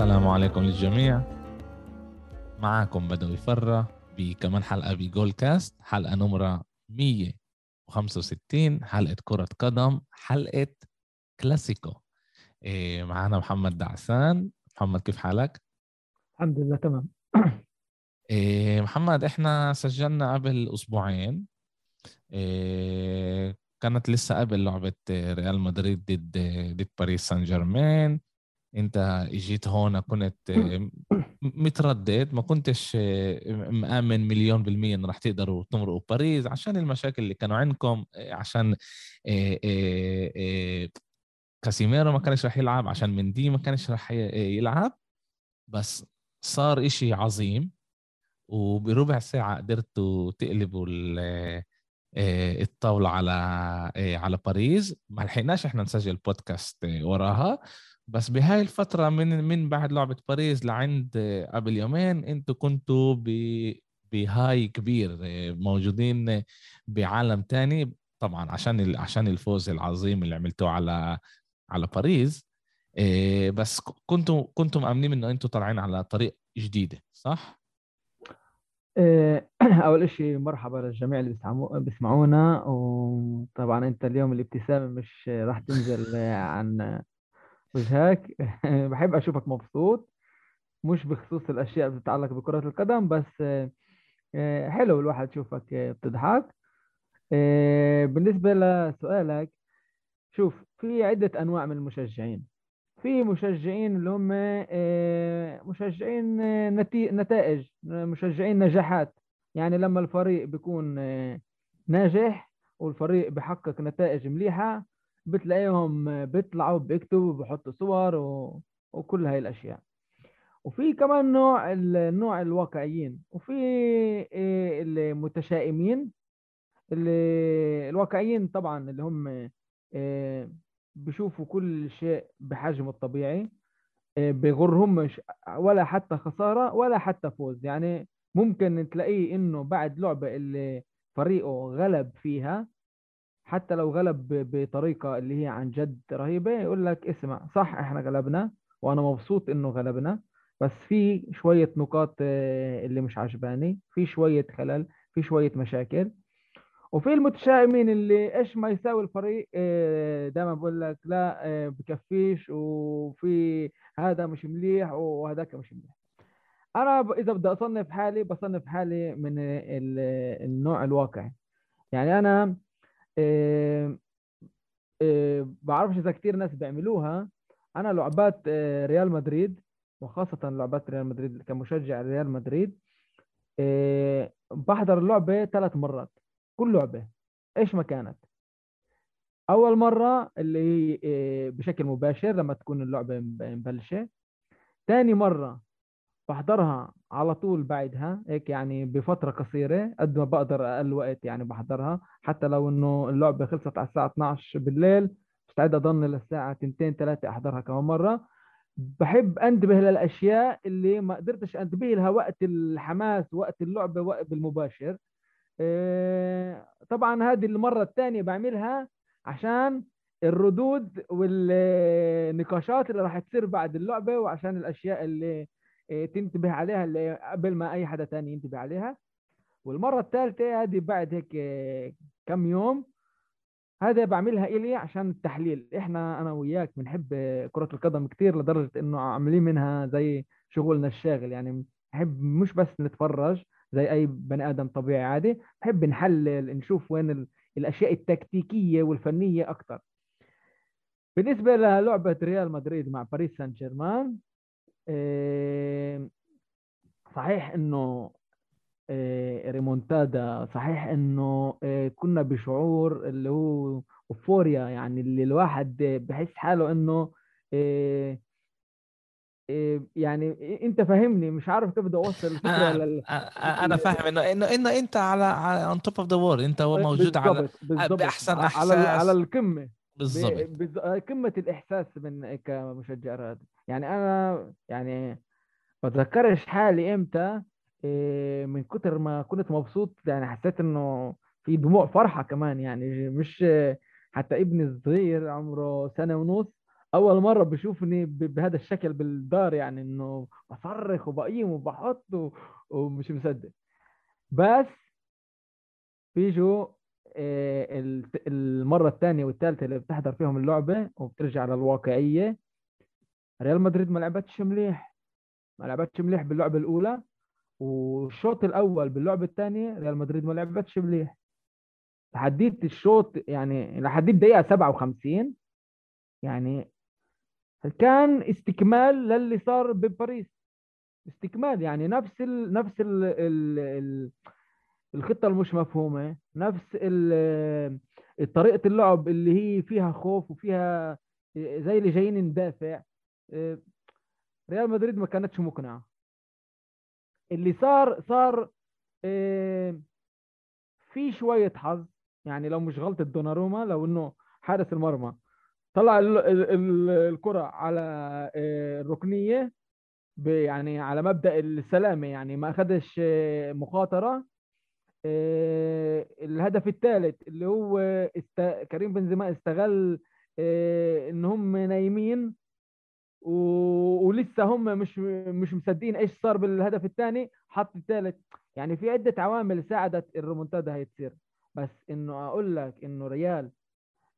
السلام عليكم للجميع. معكم بدوي فرة بكمان حلقة بجول كاست حلقة نمرة 165 حلقة كرة قدم حلقة كلاسيكو. إيه معنا محمد دعسان. محمد كيف حالك؟ الحمد لله تمام. إيه محمد إحنا سجلنا قبل أسبوعين. إيه كانت لسه قبل لعبة ريال مدريد ضد ضد باريس سان جيرمان. انت اجيت هون كنت متردد ما كنتش مآمن مليون بالمية انه رح تقدروا تمرقوا باريس عشان المشاكل اللي كانوا عندكم عشان كاسيميرو ما كانش رح يلعب عشان مندي ما كانش رح يلعب. بس صار إشي عظيم وبربع ساعة قدرتوا تقلبوا الطاولة على على باريس. ما لحقناش إحنا نسجل بودكاست وراها. بس بهاي الفترة من من بعد لعبة باريس لعند قبل يومين أنتوا كنتوا ب بهاي كبير موجودين بعالم تاني. طبعا عشان عشان الفوز العظيم اللي عملتوه على على باريس. بس كنتوا كنتوا مأمنين إنه أنتوا طالعين على طريق جديدة صح؟ أول شيء مرحبا للجميع اللي بيسمعونا. وطبعا أنت اليوم الابتسامة مش راح تنزل عن وجهك بحب أشوفك مبسوط مش بخصوص الأشياء اللي بتتعلق بكرة القدم بس حلو الواحد يشوفك بتضحك. بالنسبة لسؤالك شوف في عدة أنواع من المشجعين. في مشجعين اللي هم مشجعين نتائج مشجعين نجاحات. يعني لما الفريق بيكون ناجح والفريق بحقق نتائج مليحة بتلاقيهم بيطلعوا بيكتبوا بحطوا صور و... وكل هاي الأشياء. وفي كمان نوع النوع الواقعيين. وفي المتشائمين اللي الواقعيين طبعا اللي هم بيشوفوا كل شيء بحجمه الطبيعي بغرهمش ولا حتى خسارة ولا حتى فوز. يعني ممكن تلاقيه إنه بعد لعبة اللي فريقه غلب فيها حتى لو غلب بطريقة اللي هي عن جد رهيبة يقول لك اسمع صح إحنا غلبنا وأنا مبسوط انه غلبنا بس في شوية نقاط اللي مش عجباني في شوية خلل في شوية مشاكل. وفي المتشائمين اللي إيش ما يساوي الفريق دائما بقول لك لا بكفيش وفي هذا مش مليح وهذاك مش مليح. أنا إذا بدي أصنف حالي بصنف حالي من النوع الواقعي. يعني أنا بعرفش إذا كثير ناس بيعملوها. أنا لعبات ريال مدريد وخاصة لعبات ريال مدريد كمشجع ريال مدريد بحضر اللعبة ثلاث مرات. كل لعبة. إيش ما كانت أول مرة اللي هي بشكل مباشر لما تكون اللعبة مبلشة. ثاني مرة بحضرها على طول بعدها هيك يعني بفترة قصيرة قد ما بقدر أقل وقت يعني بحضرها حتى لو إنه اللعبة خلصت على الساعة 12 بالليل مستعد أضل للساعة 2 3 أحضرها كمان مرة. بحب أنتبه للأشياء اللي ما قدرتش أنتبه لها وقت الحماس وقت اللعبة وقت بالمباشر. طبعا هذه المرة الثانية بعملها عشان الردود والنقاشات اللي راح تصير بعد اللعبة وعشان الأشياء اللي تنتبه عليها اللي قبل ما أي حدا تاني ينتبه عليها. والمرة الثالثه هذه بعد هيك كم يوم هذا بعملها إلي عشان التحليل. إحنا أنا وياك بنحب كرة القدم كثير لدرجة إنه عاملين منها زي شغلنا الشاغل. يعني نحب مش بس نتفرج زي أي بني آدم طبيعي عادي نحب نحلل نشوف وين الأشياء التكتيكية والفنية أكثر بالنسبة للعبة ريال مدريد مع باريس سان جيرمان صحيح إنه ريمونتادا صحيح إنه كنا بشعور اللي هو اوفوريا يعني اللي الواحد بحس حاله إنه يعني أنت فاهمني مش عارف كيف بدي أوصل الفكرة آه لل... أنا فاهم إنه إنه إنه أنت على اون توب اوف ذا وورد أنت هو موجود على بالزبط. بأحسن احساس على على القمة بالضبط. بز... قمة الإحساس من كمشجع رياضي يعني أنا يعني بتذكرش حالي إمتى؟ من كتر ما كنت مبسوط يعني حسيت إنه في دموع فرحة كمان. يعني مش حتى ابني الصغير عمره سنة ونص أول مرة بشوفني بهذا الشكل بالدار يعني إنه بصرخ وبقيم وبحط ومش مصدق. بس بيجوا آه، المرة الثانية والثالثة اللي بتحضر فيهم اللعبة وبترجع للواقعية. ريال مدريد ما لعبتش مليح. ما لعبتش مليح باللعبة الأولى. والشوط الأول باللعبة الثانية ريال مدريد ما لعبتش مليح. لحديت الشوط يعني لحديت دقيقة 57 يعني كان استكمال للي صار بباريس. استكمال يعني نفس ال نفس ال ال ال الخطة المش مفهومة نفس طريقة اللعب اللي هي فيها خوف وفيها زي اللي جايين ندافع. ريال مدريد ما كانتش مقنعة. اللي صار صار آه، في شوية حظ يعني لو مش غلطة دوناروما لو إنه حارس المرمى طلع ال- ال- ال- الكرة على آه، الركنية يعني على مبدأ السلامة يعني ما أخدش آه، مخاطرة. آه، الهدف الثالث اللي هو است... كريم بنزيما استغل آه، إن هم نايمين و... ولسه هم مش مش مصدقين إيش صار بالهدف الثاني حط الثالث يعني في عدة عوامل ساعدت الريمونتادا هي تصير. بس إنه أقول لك إنه ريال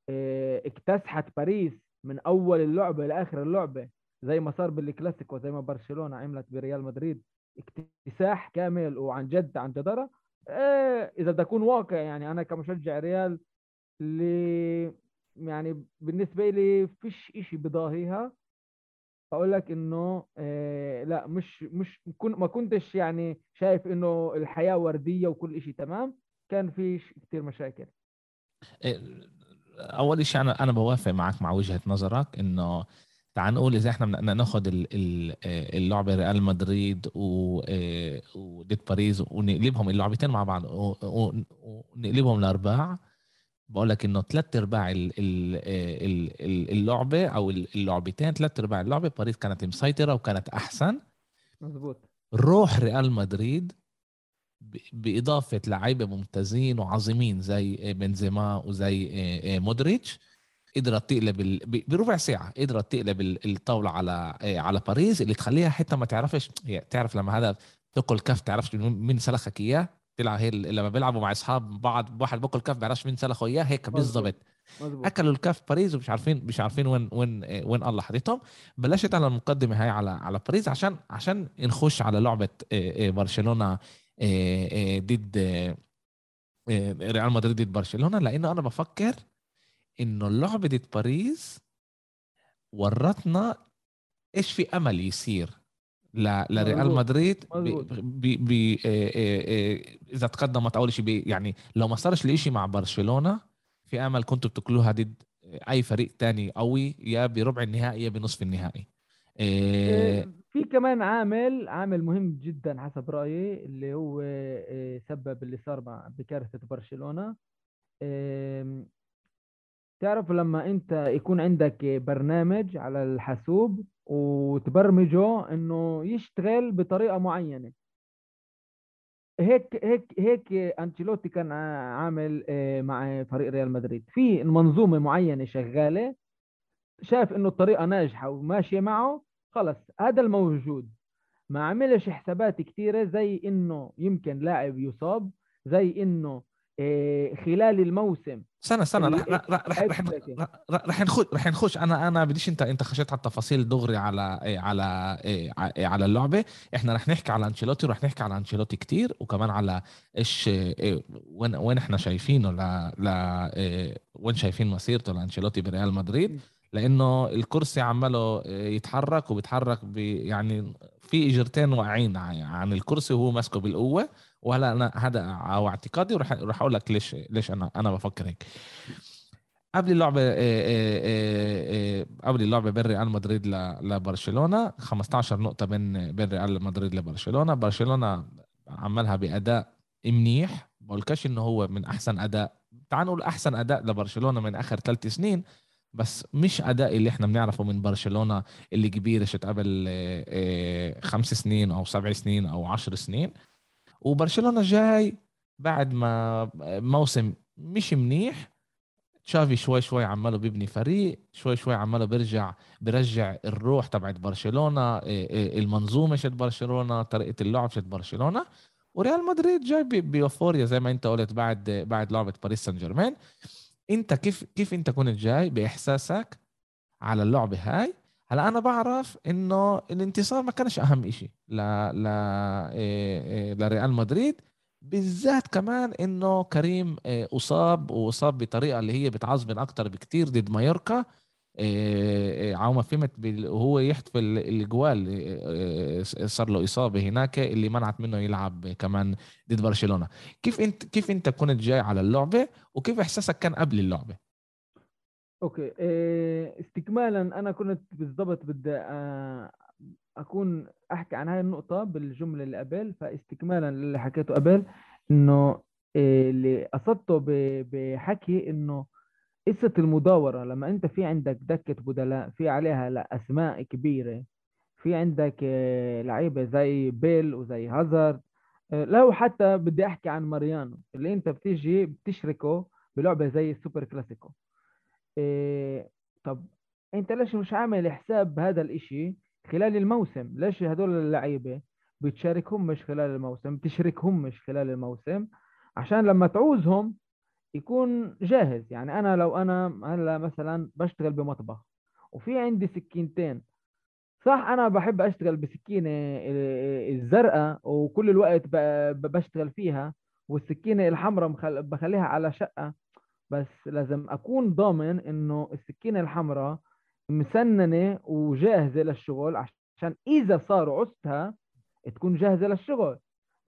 آه، اكتسحت باريس من أول اللعبة لآخر اللعبة زي ما صار بالكلاسيكو زي ما برشلونة عملت بريال مدريد اكتساح كامل وعن جد عن جدارة. آه، إذا بدي أكون واقع يعني أنا كمشجع ريال اللي يعني بالنسبة لي فيش إشي بضاهيها. بقول لك إنه آه لا مش مش ما كنتش يعني شايف إنه الحياة وردية وكل إشي تمام؟ كان في كتير مشاكل. إيه، أول شيء أنا أنا بوافق معك مع وجهة نظرك إنه تعال نقول إذا إحنا ال- آه، اللعبة ريال مدريد و- آه، وضد باريس ونقلبهم اللعبتين مع بعض ونقلبهم لأرباع. بقول لك إنه ثلاث أرباع آه، ال- ال- اللعبة أو اللعبتين ثلاث أرباع اللعبة باريس كانت مسيطرة وكانت أحسن. مزبوط روح ريال مدريد ب- بإضافة لعيبة ممتازين وعظيمين زي بنزيما وزي مودريتش. قدرت تقلب ال... بربع ساعة قدرت تقلب ال- الطاولة على آه، على باريس اللي تخليها حتى ما تعرفش هي تعرف لما هذا تاكل كف تعرفش مين سلخك إياه؟ تلعب هي لما بيلعبوا مع أصحاب بعض واحد باكل كف بيعرفش مين سلخه إياه هيك. بالضبط. أكلوا الكاف باريس ومش عارفين مش عارفين وين وين آه، وين الله حاططهم بلشت على المقدمة هاي على على باريس عشان عشان نخش على لعبة آه، برشلونة ضد ريال مدريد ضد برشلونة لأنه أنا بفكر انه اللعبة باريس ورتنا إيش في أمل يصير ل- لريال. مدريد ب-. ب- آه، آه، آه، إذا تقدمت أول شيء يعني لو ما صارش الإشي مع برشلونة في أمل كنتوا بتاكلوها ضد أي فريق تاني قوي يا بربع النهائي يا بنصف النهائي آه، في كمان عامل عامل مهم جدا حسب رأيي اللي هو سبب اللي صار مع بكارثة برشلونة تعرف لما انت يكون عندك برنامج على الحاسوب وتبرمجه انه يشتغل بطريقة معينة. هيك هيك هيك أنشيلوتي كان عامل آه، مع فريق ريال مدريد. في منظومة معينة شغالة شاف إنه الطريقة ناجحة وماشية معه خلص هذا الموجود. ما عملش حسابات كتيرة زي إنه يمكن لاعب يصاب زي إنه خلال الموسم. استنى اللي- رح رح رح رح, لكن. رح, رح نخش رح نخش. أنا أنا بديش أنت أنت خشيت على التفاصيل دغري على إيه، على إيه، إيه، على اللعبة. إحنا رح نحكي على أنشيلوتي ورح نحكي على أنشيلوتي كتير وكمان على إيش إيه، وين وين إحنا شايفينه ل ل إيه، وين شايفين مسيرته لأنشيلوتي بريال مدريد. لأنه الكرسي عماله يتحرك وبيتحرك يعني في إجرتين واقعين عن عن الكرسي وهو ماسكه بالقوة. وهلا أنا هذا أو اعتقادي؟ ورح رح أقول لك ليش ليش أنا أنا بفكر هيك. قبل اللعبة آه، آه، آه، آه، قبل اللعبة بين ريال مدريد لبرشلونة 15 نقطة بين بين ريال مدريد لبرشلونة. برشلونة عملها بأداء منيح. بقولكش إنه هو من أحسن أداء. تعال نقول أحسن أداء لبرشلونة من آخر ثلاث سنين بس مش أداء اللي إحنا بنعرفه من برشلونة اللي كبير شت قبل آه، آه، خمس سنين أو سبع سنين أو عشر سنين. وبرشلونة جاي بعد ما موسم مش منيح. تشافي شوي شوي عماله بيبني فريق شوي شوي عماله بيرجع بيرجع الروح تبعت برشلونة إيه، إيه، المنظومة شت برشلونة طريقة اللعب شت برشلونة. وريال مدريد جاي بيوفوريا زي ما انت قلت بعد بعد لعبة باريس سان جيرمان. انت كيف كيف انت كنت جاي بإحساسك على اللعبه هاي؟ هلا أنا بعرف إنه الانتصار ما كانش أهم شيء ل ل إيه، لريال مدريد بالذات كمان إنه كريم آه، أصاب وأصاب بطريقة اللي هي بتعصبن أكتر بكتير ضد مايوركا. عوما فهمت وهو يحتفل الجوال صار له إصابة هناك اللي منعت منه يلعب كمان ضد برشلونة. كيف انت كيف إنت كنت جاي على اللعبة؟ وكيف إحساسك كان قبل اللعبة؟ أوكي. استكمالا أنا كنت بالضبط بدي أكون أحكي عن هاي النقطة بالجملة اللي قبل. فاستكمالا للي حكيته قبل إنه إيه، اللي قصدته بحكي إنه قصة المداورة. لما أنت في عندك دكة بدلاء في عليها لا أسماء كبيرة. في عندك لعيبة زي بيل وزي هازارد. لو حتى بدي أحكي عن ماريانو اللي أنت بتيجي بتشركه بلعبة زي السوبر كلاسيكو. طب أنت ليش مش عامل حساب هذا الإشي خلال الموسم؟ ليش هدول اللعيبة بتشاركهم مش خلال الموسم بتشركهم مش خلال الموسم؟ عشان لما تعوزهم يكون جاهز. يعني أنا لو أنا هلأ مثلا بشتغل بمطبخ وفي عندي سكينتين صح أنا بحب أشتغل بسكينة الزرقاء وكل الوقت بشتغل فيها والسكينة الحمراء بخليها على شقة بس لازم أكون ضامن إنه السكينة الحمراء مسننة وجاهزة للشغل عشان إذا صار عوزتها تكون جاهزة للشغل.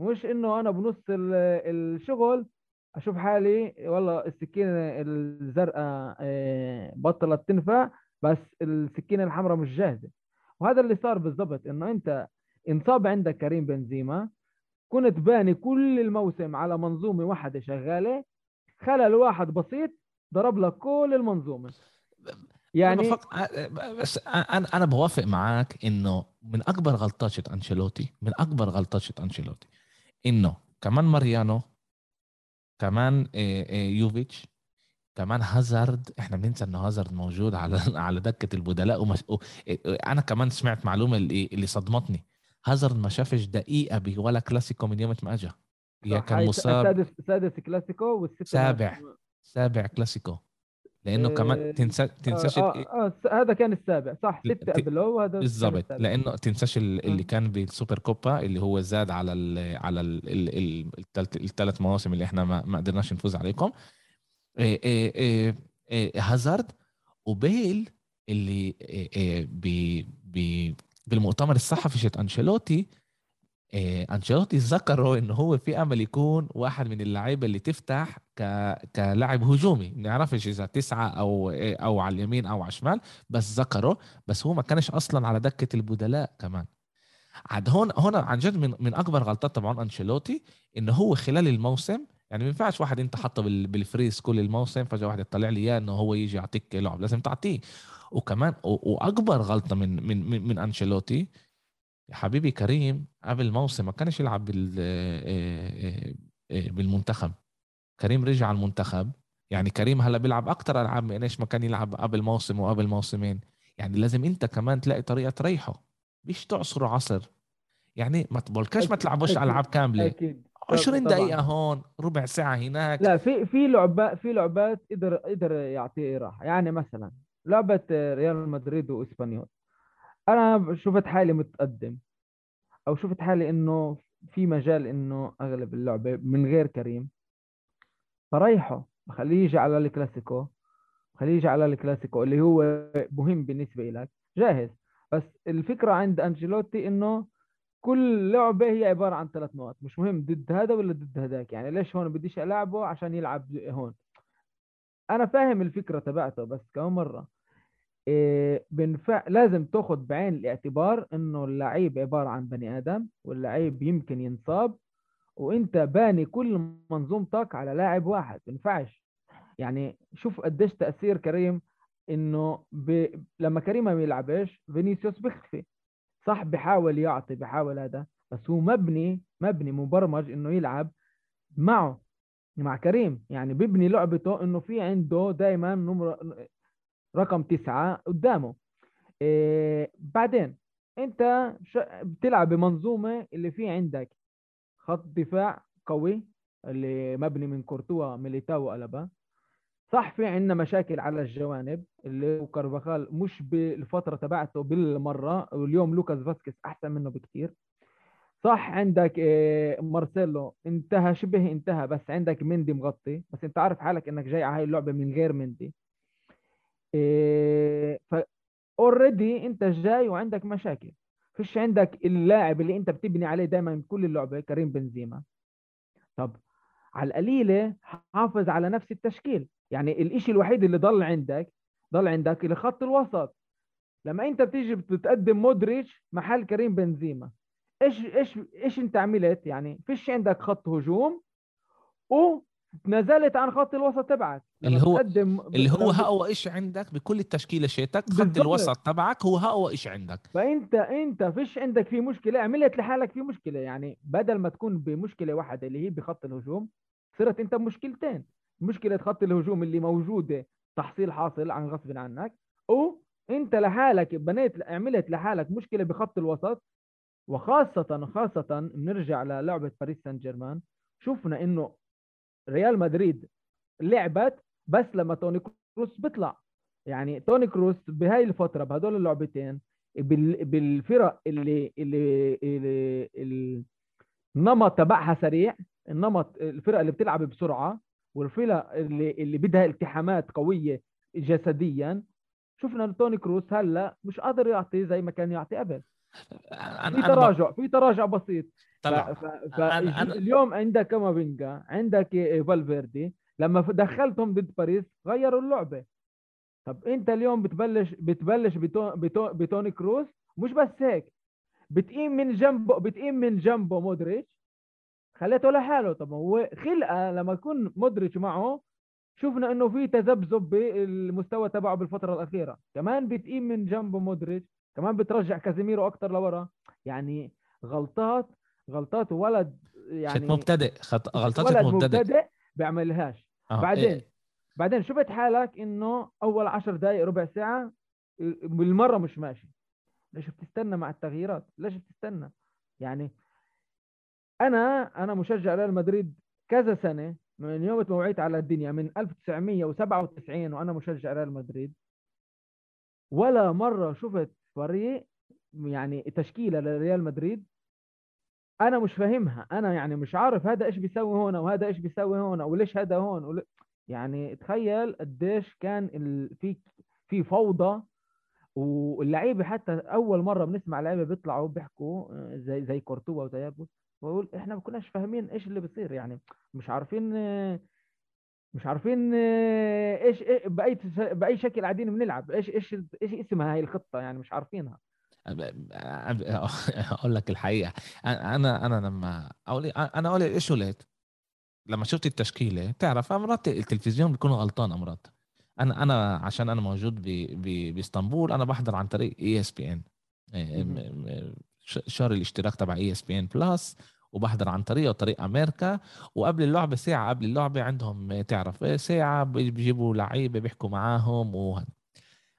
مش إنه أنا بنص الشغل أشوف حالي والله السكينة الزرقاء آه، بطلت تنفع بس السكينة الحمراء مش جاهزة. وهذا اللي صار بالضبط إنه أنت انصاب عندك كريم بنزيما كنت باني كل الموسم على منظومة واحدة شغالة خلل واحد بسيط ضرب لك كل المنظومة. يعني بفق... بس أنا أنا بوافق معك إنه من أكبر غلطات انشيلوتي من أكبر غلطات أنشيلوتي إنه كمان ماريانو كمان يوفيتش كمان هازارد إحنا بننسى إنه هازارد موجود على على دكة البدلاء ومش... أنا كمان سمعت معلومة اللي, اللي صدمتني. هازارد ما شافش دقيقة ولا كلاسيكو من يوم ما اجى يا كان مصاب. سادس سادس كلاسيكو والست سابع. سابع كلاسيكو. لأنه كمان آه، تنسى تنساش آه, آه, آه هذا كان السابع. صح ستة قبله وهذا بالضبط. لأنه تنساش اللي آه. كان بالسوبر كوبا اللي هو زاد على ال على الثلاث مواسم اللي إحنا ما, ما قدرناش نفوز عليكم. إيه إيه إيه إيه هازارد وبيل اللي إيه إيه بالمؤتمر الصحفي شت أنشيلوتي إيه أنشيلوتي ذكروا انه هو في أمل يكون واحد من اللعيبة اللي تفتح ك... كلاعب هجومي. ما نعرفش إذا تسعة أو أو على اليمين أو على الشمال بس ذكره بس هو ما كانش أصلا على دكة البدلاء كمان. عاد هون هون عن جد من من أكبر غلطات طبعا أنشيلوتي إنه هو خلال الموسم يعني ما ينفعش واحد أنت حاطه بالفريز كل الموسم فجأة واحد يطلع لي إياه إنه هو يجي يعطيك لعب. لازم تعطيه. وكمان وأكبر غلطة من من من, من أنشيلوتي يا حبيبي كريم قبل الموسم ما كانش يلعب بال آه، آه، بالمنتخب. كريم رجع على المنتخب. يعني كريم هلا بيلعب أكثر ألعاب من إيش ما كان يلعب قبل موسم وقبل موسمين. يعني لازم أنت كمان تلاقي طريقة تريحه. مش تعصره عصر. يعني ما تبولكش ما تلعبوش ألعاب كاملة. أكيد. 20 دقيقة هون ربع ساعة هناك. لا في في لعبات في لعبات قدر قدر يعطيه راحة. يعني مثلا لعبة ريال مدريد وإسبانيول. أنا شفت حالي متقدم أو شفت حالي إنه في مجال إنه أغلب اللعبة من غير كريم. فريحه بخليه يجي على الكلاسيكو خليه يجي على الكلاسيكو اللي هو مهم بالنسبة لك جاهز. بس الفكرة عند أنجيلوتي إنه كل لعبة هي عبارة عن ثلاث نقط. مش مهم ضد هذا ولا ضد هذاك. يعني ليش هون بديش ألعبه؟ عشان يلعب هون. أنا فاهم الفكرة تبعته بس كم مرة؟ بنفع لازم تاخذ بعين الاعتبار إنه اللعيب عبارة عن بني آدم واللعيب يمكن ينصاب وإنت باني كل منظومتك على لاعب واحد ما ينفعش. يعني شوف قديش تأثير كريم إنه ب... لما كريم ما بيلعبش فينيسيوس بيختفي. صح بحاول يعطي بحاول هذا بس هو مبني مبني مبرمج إنه يلعب معه مع كريم. يعني بيبني لعبته إنه في عنده دائما نمر رقم تسعة قدامه. إيه بعدين انت بتلعب بمنظومة اللي في عندك. خط دفاع قوي اللي مبني من كورتوا ميليتاو وألابا. صح في عندنا مشاكل على الجوانب اللي هو كارفاخال مش بالفترة تبعته بالمرة واليوم لوكاس فاسكيز أحسن منه بكثير صح عندك آه، مارسيلو انتهى شبه انتهى بس عندك مندي مغطي. بس انت عارف حالك إنك جاي على هاي اللعبة من غير مندي. آه، ف اوريدي انت جاي وعندك مشاكل. فيش عندك اللاعب اللي انت بتبني عليه دائما كل اللعبة كريم بنزيما. طب على القليله حافظ على نفس التشكيل. يعني الإشي الوحيد اللي ضل عندك ضل عندك الخط الوسط. لما انت بتيجي بتقدم مودريتش محل كريم بنزيما. إيش إيش إيش انت عملت؟ يعني فيش عندك خط هجوم ونزلت عن خط الوسط تبعك. اللي هو اللي هو اقوى شيء عندك بكل التشكيلة شيتك خط الوسط تبعك هو اقوى شيء عندك. فانت أنت فيش عندك في مشكلة عملت لحالك في مشكلة. يعني بدل ما تكون بمشكلة واحدة اللي هي بخط الهجوم صرت أنت بمشكلتين مشكلة خط الهجوم اللي موجودة تحصيل حاصل عن غصب عنك أو أنت لحالك بنيت عملت لحالك مشكلة بخط الوسط. وخاصة خاصة بنرجع للعبة باريس سان جيرمان شفنا إنه ريال مدريد لعبت بس لما توني كروس بيطلع. يعني توني كروس بهاي الفترة بهدول اللعبتين بالفرق اللي اللي, اللي, اللي النمط تبعها سريع النمط الفرق اللي بتلعب بسرعة والفرق اللي اللي بدها التحامات قوية جسديا. شفنا توني كروس هلأ مش قادر يعطي زي ما كان يعطي قبل. في تراجع في تراجع بسيط. طبعا ف... ف... أنا... أنا... اليوم عندك كامافينجا عندك فالفيردي. لما دخلتهم ضد باريس غيروا اللعبة. طب انت اليوم بتبلش بتبلش بتو... بتو... بتوني كروس؟ مش بس هيك. بتقيم من جنبه بتقيم من جنبه مودريتش. خليته لحاله. طب هو خلقة. لما يكون مودريتش معه شفنا إنه في تذبذب بالمستوى تبعه بالفترة الأخيرة. كمان بتقيم من جنبه مودريتش. كمان بترجع كازيميرو أكثر لورا. يعني غلطات غلطات ولد يعني مبتدئ خط... غلطات ولد مبتدئ, مبتدئ بيعملهاش. آه. بعدين إيه؟ بعدين شفت حالك؟ إنه أول عشر دقائق ربع ساعة بالمرة مش ماشي. ليش بتستنى مع التغييرات؟ ليش بتستنى؟ يعني أنا أنا مشجع ريال مدريد كذا سنة من يوم ما وعيت على الدنيا من 1997 وأنا مشجع ريال مدريد ولا مرة شفت فريق يعني تشكيلة لريال مدريد أنا مش فاهمها أنا يعني مش عارف هذا إيش بيسوي هون وهذا إيش بيسوي هون وليش هذا هون ول... يعني تخيل قديش كان ال... في في فوضى واللعيبة حتى أول مرة بنسمع لعيبة بيطلعوا بيحكوا آه، زي زي كورتوا وزي ابو بقول إحنا ما كناش فاهمين إيش اللي بيصير يعني مش عارفين مش عارفين إيش إيه بأي بأي شكل قاعدين بنلعب إيش إيش إيش اسمها هاي الخطة يعني مش عارفينها. أقول لك الحقيقة. أنا أنا لما أقول أنا أقول إيش وليت لما شفت التشكيلة تعرف امرات التلفزيون بيكون غلطان امرات أنا أنا عشان أنا موجود بإسطنبول أنا بحضر عن طريق ESPN شاري الاشتراك تبع ESPN plus وبحضر عن طريقه طريق أمريكا. وقبل اللعبة ساعة قبل اللعبة عندهم تعرف ساعة بيجيبوا لعيبة بيحكوا معاهم وهذا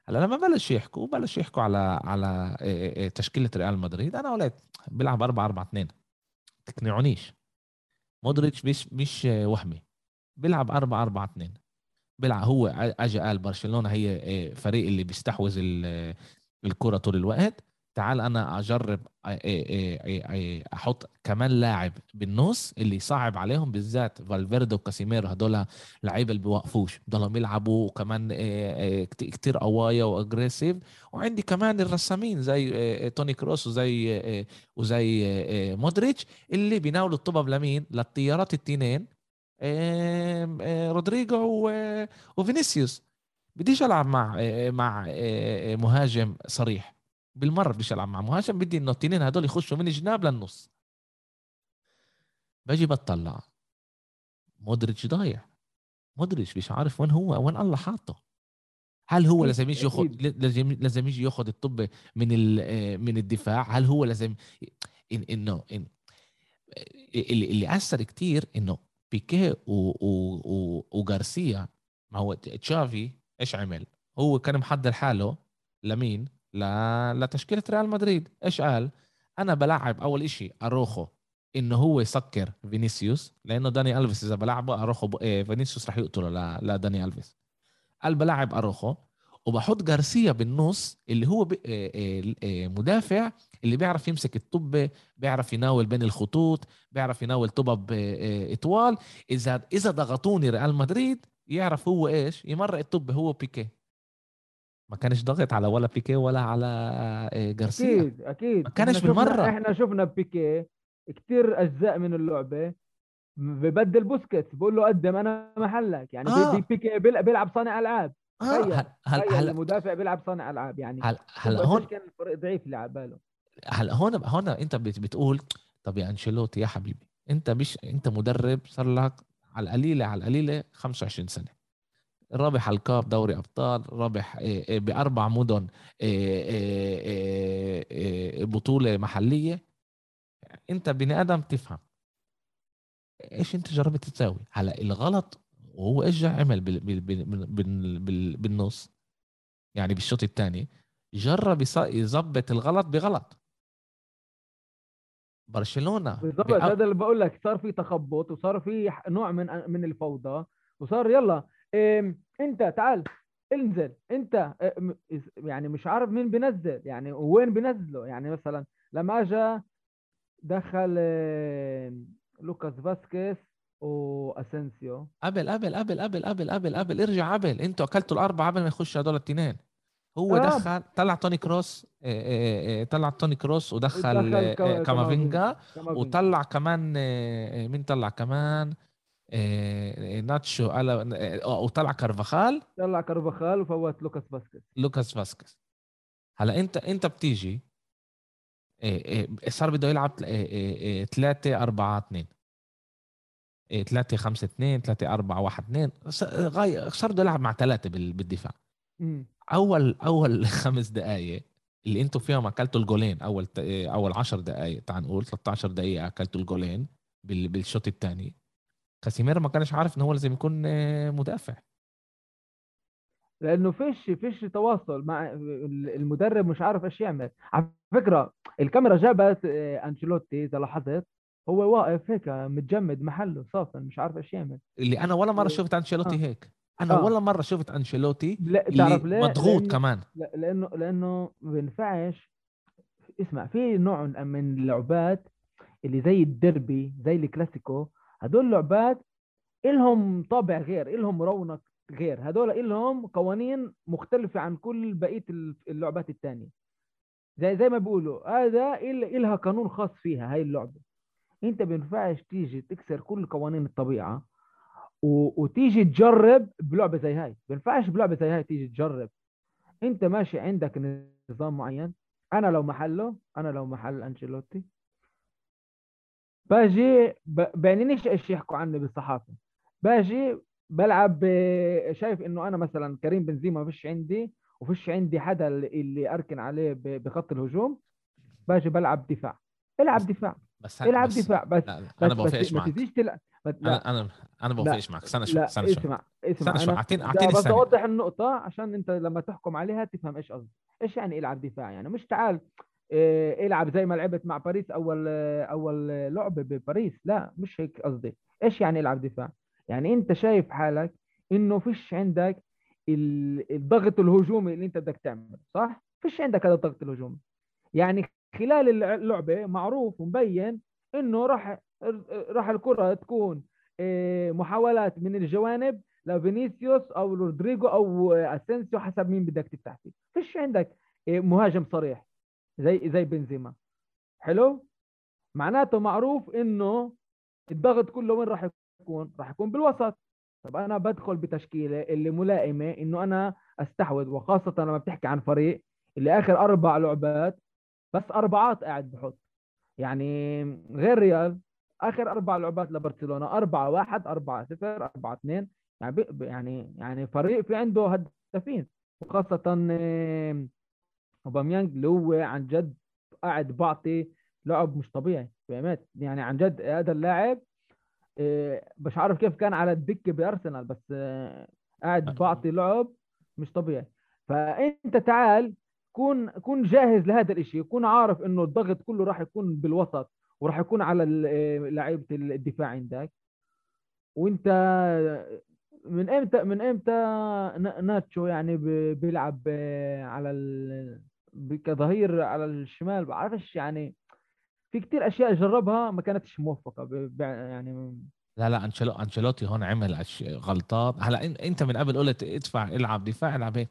هلا لما بلش يحكوا بلش يحكوا على على تشكيلة ريال مدريد. أنا قلت بيلعب 4 4 2 تقنعونيش. مودريتش مش مش وهمي. بيلعب 4 4 2 بيلعب هو اجى قال برشلونة هي فريق اللي بيستحوذ الكرة طول الوقت. تعال أنا اجرب أحط كمان لاعب بالنص اللي صعب عليهم بالذات فالفيردي وكاسيميرو هدول لعيبه اللي بيوقفوش بضلهم يلعبوا وكمان كتير قوايا و aggressive وعندي كمان الرسامين زي توني كروس وزي وزي مودريتش اللي بيناولوا الطبب لمين للطيارات التنين رودريجو وفينيسيوس بديش العب مع مع مهاجم صريح بالمرة بديش ألعب مع مهاجم بدي إنه التنين هدول يخشوا من الجناب للنص. باجي بطلع. مودريتش ضايع. مودريتش مش عارف وين هو وين الله حاطه. هل هو لازم يجي ياخذ لازم لازم يجي ياخذ الطب من من الدفاع؟ هل هو لازم إن انه إن اللي اللي أثر كتير إنه بيكيه. وغارسيا ما هو تشافي إيش عمل؟ هو كان محضر حاله لمين؟ ل... لتشكيلة ريال مدريد. إيش قال؟ أنا بلعب أول إشي أروخو إنه هو يسكر فينيسيوس لأنه داني ألفيس إذا بلعبه أروخو ب... إيه فينيسيوس رح يقتله ل... لداني ألفيس. قال بلعب أروخو وبحط جارسيا بالنص اللي هو ب... إيه إيه إيه مدافع اللي بيعرف يمسك الطبة بيعرف يناول بين الخطوط بيعرف يناول طبب إطوال. إذا إذا ضغطوني ريال مدريد يعرف هو إيش؟ يمرق الطبة هو بيكي ما كانش ضغط على ولا بيكي ولا على جارسيا. أكيد أكيد. ما كانش بالمرة. إحنا شفنا بيكيه كتير أجزاء من اللعبة ببدل بوسكيتس بقول له قدم أنا محلك. يعني آه. بي- بيكيه بيلع- بيلعب صانع ألعاب. آه تخيل- هل هل هل المدافع بيلعب صانع ألعاب يعني. هل شوف هون كان الفريق ضعيف اللي على باله هلا هون هون أنت بت- بتقول طب يا أنشيلوتي يا حبيبي أنت مش أنت مدرب صار لك على القليلة على القليلة 25 سنة. رابح الكاب دوري أبطال رابح إيه، إيه، بأربع مدن إيه، بطولة محلية. أنت بني آدم تفهم. إيش أنت جربت تساوي هلا الغلط وهو إيش عمل بال بال بال بال بال بالنص. يعني بالشوط الثاني. جرب يظبط الغلط بغلط. برشلونة بالضبط بأ- هذا اللي بقول لك. صار في تخبط وصار في نوع من من الفوضى وصار يلا انت تعال انزل انت إيه، م- يعني مش عارف مين بينزل يعني وين بينزله يعني مثلا لما اجى دخل إيه، لوكاس فاسكيز واسنسيو قبل قبل قبل قبل قبل قبل قبل ارجع قبل أنتوا أكلتوا الأربعة قبل ما يخشوا هدول الاثنين هو آه. دخل طلع توني كروس إيه، إيه، إيه، طلع توني كروس ودخل دخل إيه، كا- كامافينجا. وطلع كمان إيه، إيه، مين طلع كمان إيه، إيه، ناتشو على آه، وطلع كارفاخال. طلع كارفاخال وفوت لوكاس فاسكيز. لوكاس فاسكيز. هلا انت انت بتيجي صار بده يلعب 3 4 2 3 5 2 3 4 1 2 صار بده يلعب مع ثلاثة بالدفاع. مم. اول أول خمس دقائق اللي أنتم فيهم أكلتوا الجولين أول أول 10 دقائق تعال نقول 13 دقيقة أكلتوا الجولين بال- بالشوط الثاني. كاسيميرو ما كانش عارف انه هو لازم يكون آه، مدافع. لأنه فيش فيش تواصل مع المدرب مش عارف إيش يعمل. على فكرة الكاميرا جابت آه، أنشيلوتي إذا لاحظت هو واقف هيك متجمد محله صافن مش عارف إيش يعمل. اللي أنا ولا مرة شفت أنشيلوتي آه. هيك. أنا آه. ولا مرة شفت أنشيلوتي لا تعرف ليه؟ مضغوط لأنه- كمان. لا- لأنه لأنه ما بينفعش. اسمع في نوع من اللعبات اللي زي الدربي زي الكلاسيكو هدول لعبات إلهم طابع غير إلهم رونق غير. هدول إلهم قوانين مختلفة عن كل بقية اللعبات التانية. زي زي ما بيقولوا هذا إل- إلها قانون خاص فيها هاي اللعبة. أنت بينفعش تيجي تكسر كل قوانين الطبيعة و... وتيجي تجرب بلعبة زي هاي. بينفعش بلعبة زي هاي تيجي تجرب. أنت ماشي عندك نظام معين. أنا لو محله أنا لو محل أنشيلوتي. باجي ب... بعنينيش إيش يحكوا عني بالصحافة. باجي بلعب شايف إنه أنا مثلا كريم بنزيما ما فيش عندي وفيش عندي حدا اللي- أركن عليه بخط الهجوم باجي بلعب دفاع. العب دفاع. بس العب بس دفاع. بس لا بس أنا بس بوافقش ما معك تجيش تلعب؟ بس أنا أنا أنا بوافقش معك استنى شوي استنى شوي. اسمع اسمع. استنى اعطيني أعطيني بس اوضح النقطة عشان أنت لما تحكم عليها تفهم إيش قصدي. إيش يعني العب دفاع يعني؟ مش تعال العب زي ما لعبت مع باريس أول أول لعبة بباريس. لا مش هيك قصدي. إيش يعني العب دفاع؟ يعني أنت شايف حالك إنه فيش عندك ال- الضغط الهجومي اللي أنت بدك تعمله صح؟ فيش عندك هذا الضغط الهجومي. يعني خلال اللع- اللعبة معروف ومبين إنه راح راح الكرة تكون إيه، محاولات من الجوانب لفينيسيوس أو رودريجو أو أسينسيو حسب مين بدك تفتح فيه. فيش عندك إيه، مهاجم صريح. زي زي بنزيما. حلو؟ معناته معروف إنه الضغط كله وين راح يكون؟ راح يكون بالوسط. طب أنا بدخل بتشكيلة اللي ملائمة إنه أنا أستحوذ وخاصة لما بتحكي عن فريق اللي آخر أربع لعبات بس أربعات قاعد بحط. يعني غير ريال آخر أربع لعبات لبرشلونة 4 1 4 0 4 2 يعني يعني يعني فريق في عنده هدافين وخاصة اوباميانج اللي هو عن جد قاعد بعطي لعب مش طبيعي فهمت يعني عن جد هذا اللاعب آه، مش عارف كيف كان على الدكة بأرسنال بس آه، قاعد بعطي لعب مش طبيعي. فأنت تعال كون كون جاهز لهذا الشيء كون عارف إنه الضغط كله راح يكون بالوسط وراح يكون على ال- لعيبة الدفاع عندك. وأنت من إمتى من إمتى نا- ناتشو يعني بيلعب آه، على كظهير على الشمال بعرفش يعني في كتير أشياء جربها ما كانتش موفقة. يعني لا لا أنشيلوتي هون عمل غلطات هلأ أنت من قبل قلت ادفع العب دفاع العب هيك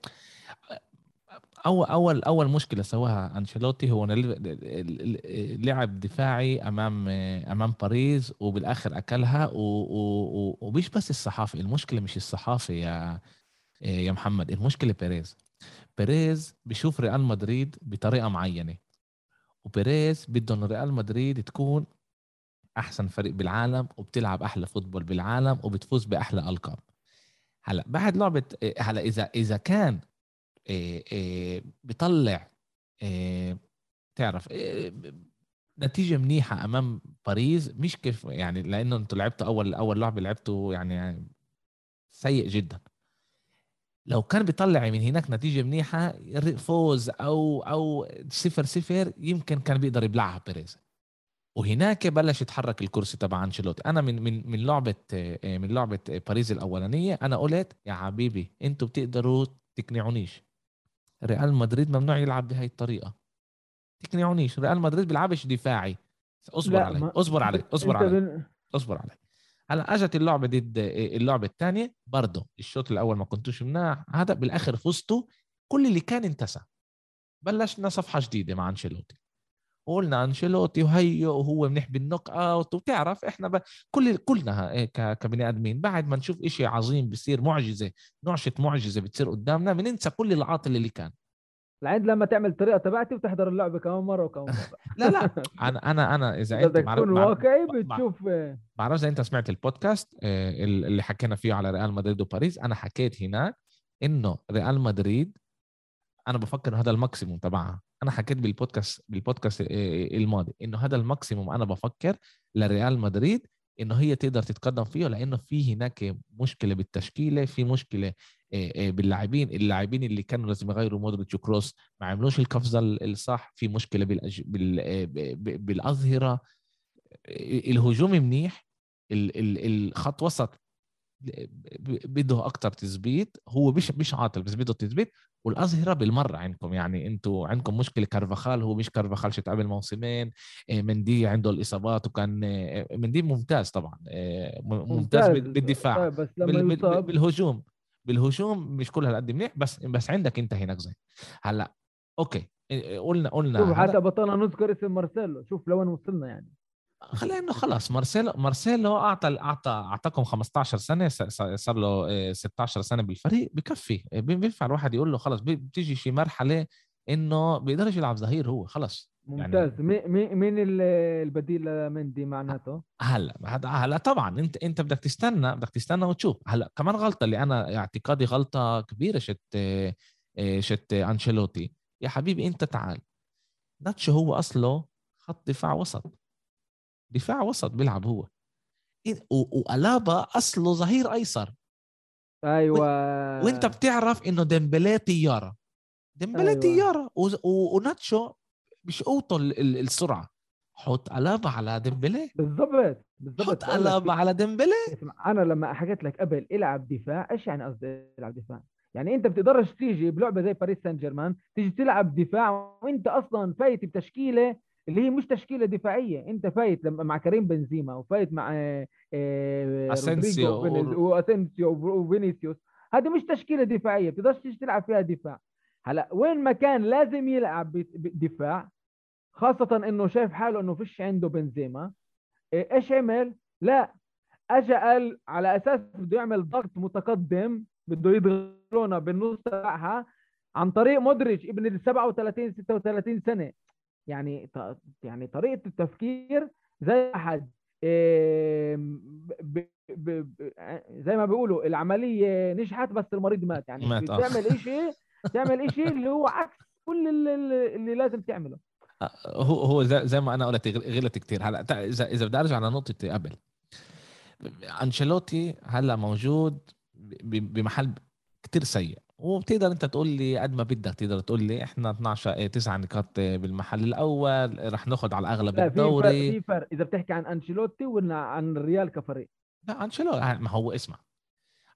اول أول أول مشكلة سواها أنشيلوتي هو لعب دفاعي أمام أمام باريس وبالآخر أكلها ومش بس الصحافه المشكلة مش الصحافه يا يا محمد المشكلة بيريز بيريز بيشوف ريال مدريد بطريقة معينة وبيريز بده انه ريال مدريد تكون أحسن فريق بالعالم وبتلعب أحلى football بالعالم وبتفوز بأحلى ألقاب. هلا بعد لعبة هلا إذا إذا كان إيه، إيه، بيطلع إيه، تعرف إيه، نتيجة منيحة أمام باريس مش كيف يعني لأنه أنتوا لعبتوا أول أول لعبة لعبتوا يعني سيء جدا. لو كان بيطلع من هناك نتيجة منيحة فوز أو أو صفر صفر يمكن كان بيقدر يبلعها بيريز. وهناك بلش يتحرك الكرسي تبع أنشيلوتي. أنا من من من لعبة من لعبة باريس الأولانية أنا قلت يا حبيبي أنتوا بتقدروا تقنعونيش. ريال مدريد ممنوع يلعب بهاي الطريقة. تقنعونيش. ريال مدريد بيلعبش دفاعي. اصبر لا، علي ما- اصبر علي اصبر علي بن... اصبر علي. هلا اجت اللعبة ضد اللعبة الثانية برضه الشوط الأول ما كنتوش مناح هذا بالآخر فزتوا كل اللي كان انتسى. بلشنا صفحة جديدة مع أنشيلوتي. قلنا أنشيلوتي وهي وهو منيح بالنوك اوت وبتعرف إحنا ب... كل كلنا ك... كبني آدمين بعد ما نشوف إشي عظيم بصير معجزة نعشة معجزة بتصير قدامنا بننسى كل العاطل اللي كان. لعند لما تعمل الطريقة تبعتي وتحضر اللعبة كمان مرة وكمان مرة. لا لا. أنا أنا أنا إذا انت بدك تكون واقعي بتشوف آه، بعرف إذا أنت سمعت البودكاست آه، اللي حكينا فيه على ريال مدريد وباريس. أنا حكيت هناك إنه ريال مدريد أنا بفكر هذا ال maximum تبعها. أنا حكيت بالبودكاست بالبودكاست آه، الماضي إنه هذا ال maximum أنا بفكر لريال مدريد انه هي تقدر تتقدم فيه لأنه في هناك مشكلة بالتشكيلة في مشكلة باللاعبين اللاعبين اللي كانوا لازم يغيروا مودريتش وكروس ما عملوش القفزة الصح في مشكلة بالأج... بال... بالأظهرة الهجوم منيح ال- ال- الخط وسط بده أكتر تثبيت هو مش مش عاطل بس بده تثبيت. والأظهرة بالمرة عندكم يعني أنتم عندكم مشكلة كارفاخال هو مش كارفاخال شت قبل موسمين إيه، مندي عنده الإصابات وكان إيه، مندي ممتاز طبعا ممتاز بال- بالدفاع. بس لما يصاب بالهجوم بالهجوم مش كل هالقد منيح بس بس عندك أنت هناك زي هلأ أوكي قلنا قلنا شوف حتى بطلنا نذكر اسم مارسيلو شوف لوين وصلنا يعني. خلينا إنه خلاص مارسيلو مارسيلو أعطى أعطى أعطاكم 15 سنة صار له آه، 16 سنة بالفريق بكفي آه، بي- بينفع الواحد يقول له خلص بتيجي شي مرحلة إنه بيقدرش يلعب ظهير هو خلص ممتاز. مي مي مين ال- البديل لمندي معناته؟ هلا هذا هلا طبعا أنت أنت بدك تستنى بدك تستنى وتشوف. هلا كمان غلطة اللي أنا اعتقادي غلطة كبيرة شت آه، آه، شت أنشيلوتي. يا حبيبي أنت تعال. ناتشو هو أصله خط دفاع وسط. دفاع وسط بيلعب هو. وألابا أصله ظهير أيسر. أيوه. وإنت بتعرف إنه ديمبلي طياره ديمبلي أيوة. طياره وناتشو مش قوته ال- ال- السرعة. حط ألابا على ديمبلي. بالضبط. بالضبط. حط ألابا على ديمبلي. أنا لما حكيت لك قبل إلعب دفاع إيش يعني قصدي إلعب دفاع؟ يعني أنت بتقدرش تيجي بلعبة زي باريس سان جيرمان تيجي تلعب دفاع وأنت أصلا فايت بتشكيلة اللي هي مش تشكيلة دفاعية. انت فايت لما مع كريم بنزيما وفايت مع آه، آه، أسينسيو رودريجو وفينيز- و- وأسينسيو وفينيسيوس. هذه مش تشكيلة دفاعية بتقدرش تلعب فيها دفاع. هلا وين ما كان لازم يلعب دفاع خاصة إنه شايف حاله إنه فيش عنده بنزيما. إيه، إيش عمل؟ لا اجى قال على أساس بده يعمل ضغط متقدم بده يضغطونا بالنص تبعها عن طريق مودريتش ابن ال 37 36 سنة. يعني يعني طريقة التفكير زي احد ب- زي ما بيقولوا العملية نجحت بس المريض مات. يعني مات، آه. تعمل شيء تعمل شيء اللي هو عكس كل اللي, اللي- لازم تعمله. هو هو زي, ما أنا قلت غلط كتير. هلا إذا إذا بدي أرجع لنقطة قبل. أنشيلوتي هلا موجود بمحل كتير سيء. وبتقدر انت تقول لي قد ما بدك تقدر تقول لي إحنا 12 9 نقاط بالمحل الأول رح ناخذ على اغلب لا في فرق الدوري. في فرق. إذا بتحكي عن أنشيلوتي ولا عن الريال كفريق؟ لا انشيلوتي ما هو اسمع.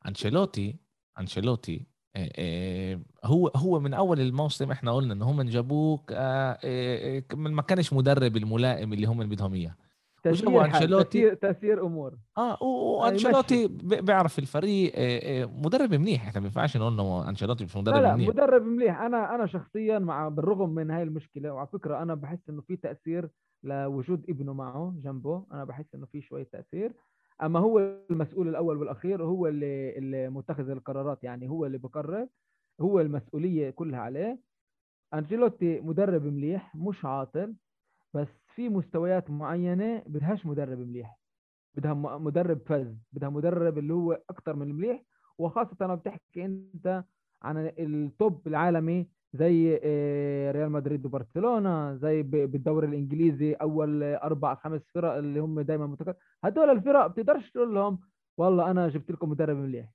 أنشيلوتي أنشيلوتي آه، آه، هو هو من أول الموسم إحنا قلنا ان هم جابوك آه، آه، آه، من ما كانش مدرب الملائم اللي هم بدهم إياه. تسيير أنشيلوتي. تسيير, تسيير أمور. آه آه، وأنشيلوتي بي- بيعرف الفريق آه، آه، مدرب منيح. إحنا ما ينفعش نقول إنه أنشيلوتي مش مدرب لا لا منيح. مدرب مليح أنا أنا شخصيا مع بالرغم من هاي المشكلة وعلى فكرة أنا بحس إنه في تأثير لوجود ابنه معه جنبه أنا بحس إنه في شوية تأثير. أما هو المسؤول الأول والأخير هو اللي اللي متخذ القرارات يعني هو اللي بقرر هو المسؤولية كلها عليه. أنشيلوتي مدرب مليح مش عاطل بس في مستويات معينة بدهاش مدرب مليح. بدها مدرب فز بدها مدرب اللي هو أكثر من مليح. وخاصة لما بتحكي أنت عن التوب العالمي زي آه، ريال مدريد وبرشلونة زي بالدوري الإنجليزي أول أربع خمس فرق اللي هم دائما متكرر هدول الفرق بتقدرش تقول لهم والله أنا جبت لكم مدرب مليح.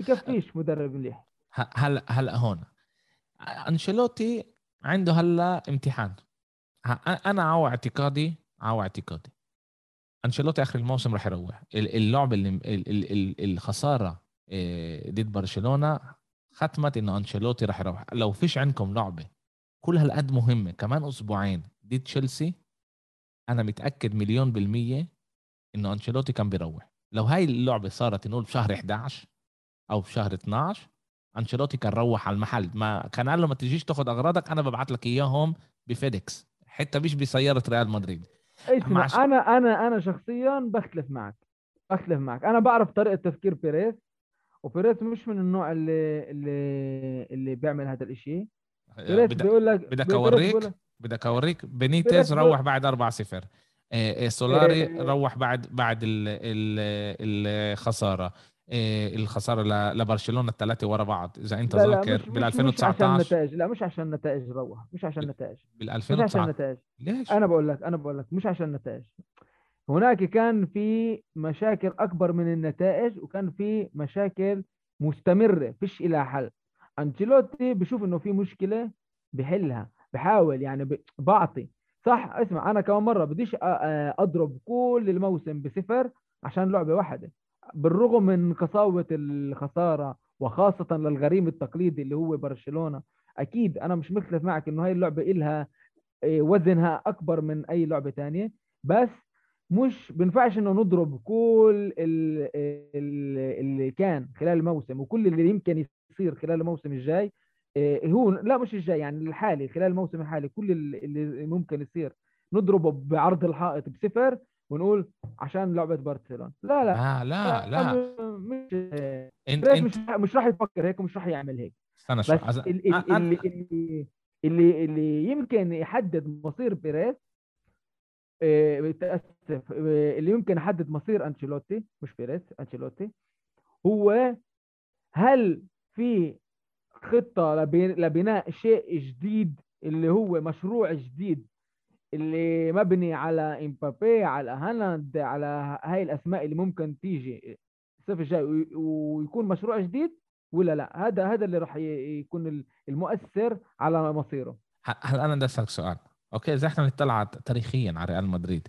بكفيش مدرب مليح. هلا هلا هون. أنشيلوتي عنده هلا امتحان. أنا عاو اعتقادي عاو اعتقادي. أنشيلوتي آخر الموسم راح يروح. ال- اللعبه اللي ال- ال- ال- الخسارة إيه، ضد برشلونة ختمت إنه أنشيلوتي راح يروح. لو فيش عندكم لعبة كل هالقد مهمة كمان أسبوعين ضد تشيلسي أنا متأكد مليون بالمية إنه أنشيلوتي كان بيروح. لو هاي اللعبة صارت نقول بشهر 11 أو بشهر 12 أنشيلوتي كان روح على المحل. ما كان قال له ما تجيش تاخذ أغراضك أنا ببعت لك إياهم بفيدكس. حتى مش بسيارة ريال مدريد. اسمع أنا أنا أنا شخصيا بختلف معك. بختلف معك. أنا بعرف طريقة تفكير بيريز وبيريز مش من النوع اللي اللي اللي بيعمل هذا الإشي. بيريز بدك بيقول لك بدك لك بدك أوريك. بينيتز بيريز- روح بعد 4 0 سولاري إيه. روح بعد بعد ال- ال- الخسارة. إيه، الخسارة ل- لبرشلونة الثلاثة ورا بعض. إذا أنت ذاكر بال مش, مش عشان 2019 النتائج لا مش عشان النتائج روح. مش عشان النتائج. بال مش عشان 2019 ليش؟ أنا بقول لك أنا بقول لك مش عشان النتائج. هناك كان في مشاكل أكبر من النتائج وكان في مشاكل مستمرة فيش إلها حل. أنشيلوتي بشوف إنه في مشكلة بحلها بحاول يعني بعطي. صح اسمع أنا كمان مرة بديش أضرب كل الموسم بصفر عشان لعبة واحدة. بالرغم من قساوه الخسارة وخاصة للغريم التقليدي اللي هو برشلونة أكيد أنا مش مختلف معك إنه هاي اللعبة إلها إيه، وزنها أكبر من أي لعبة تانية. بس مش بنفعش إنه نضرب كل ال- ال- اللي كان خلال الموسم وكل اللي يمكن يصير خلال الموسم الجاي. إيه، هو لا مش الجاي يعني الحالي خلال الموسم الحالي كل اللي ممكن يصير نضربه بعرض الحائط بصفر. ونقول عشان لعبة برشلونة. لا لا. لا لا لا. مش انت انت مش مش راح يفكر هيك ومش راح يعمل هيك. استنى شوي بس أز- ال- ال- أ- أ- اللي اللي اللي اللي يمكن يحدد مصير بيريز آه، متاسف آه، اللي يمكن يحدد مصير أنشيلوتي مش بيريز أنشيلوتي هو هل في خطة لبناء شيء جديد اللي هو مشروع جديد اللي مبني على إمبابي على هالاند على هاي الأسماء اللي ممكن تيجي الصيف الجاي وي- ويكون مشروع جديد ولا لا؟ هذا هذا اللي راح يكون المؤثر على مصيره. ه- هلا أنا بدي أسألك سؤال؟ أوكي إذا إحنا نطلع تاريخيا على ريال مدريد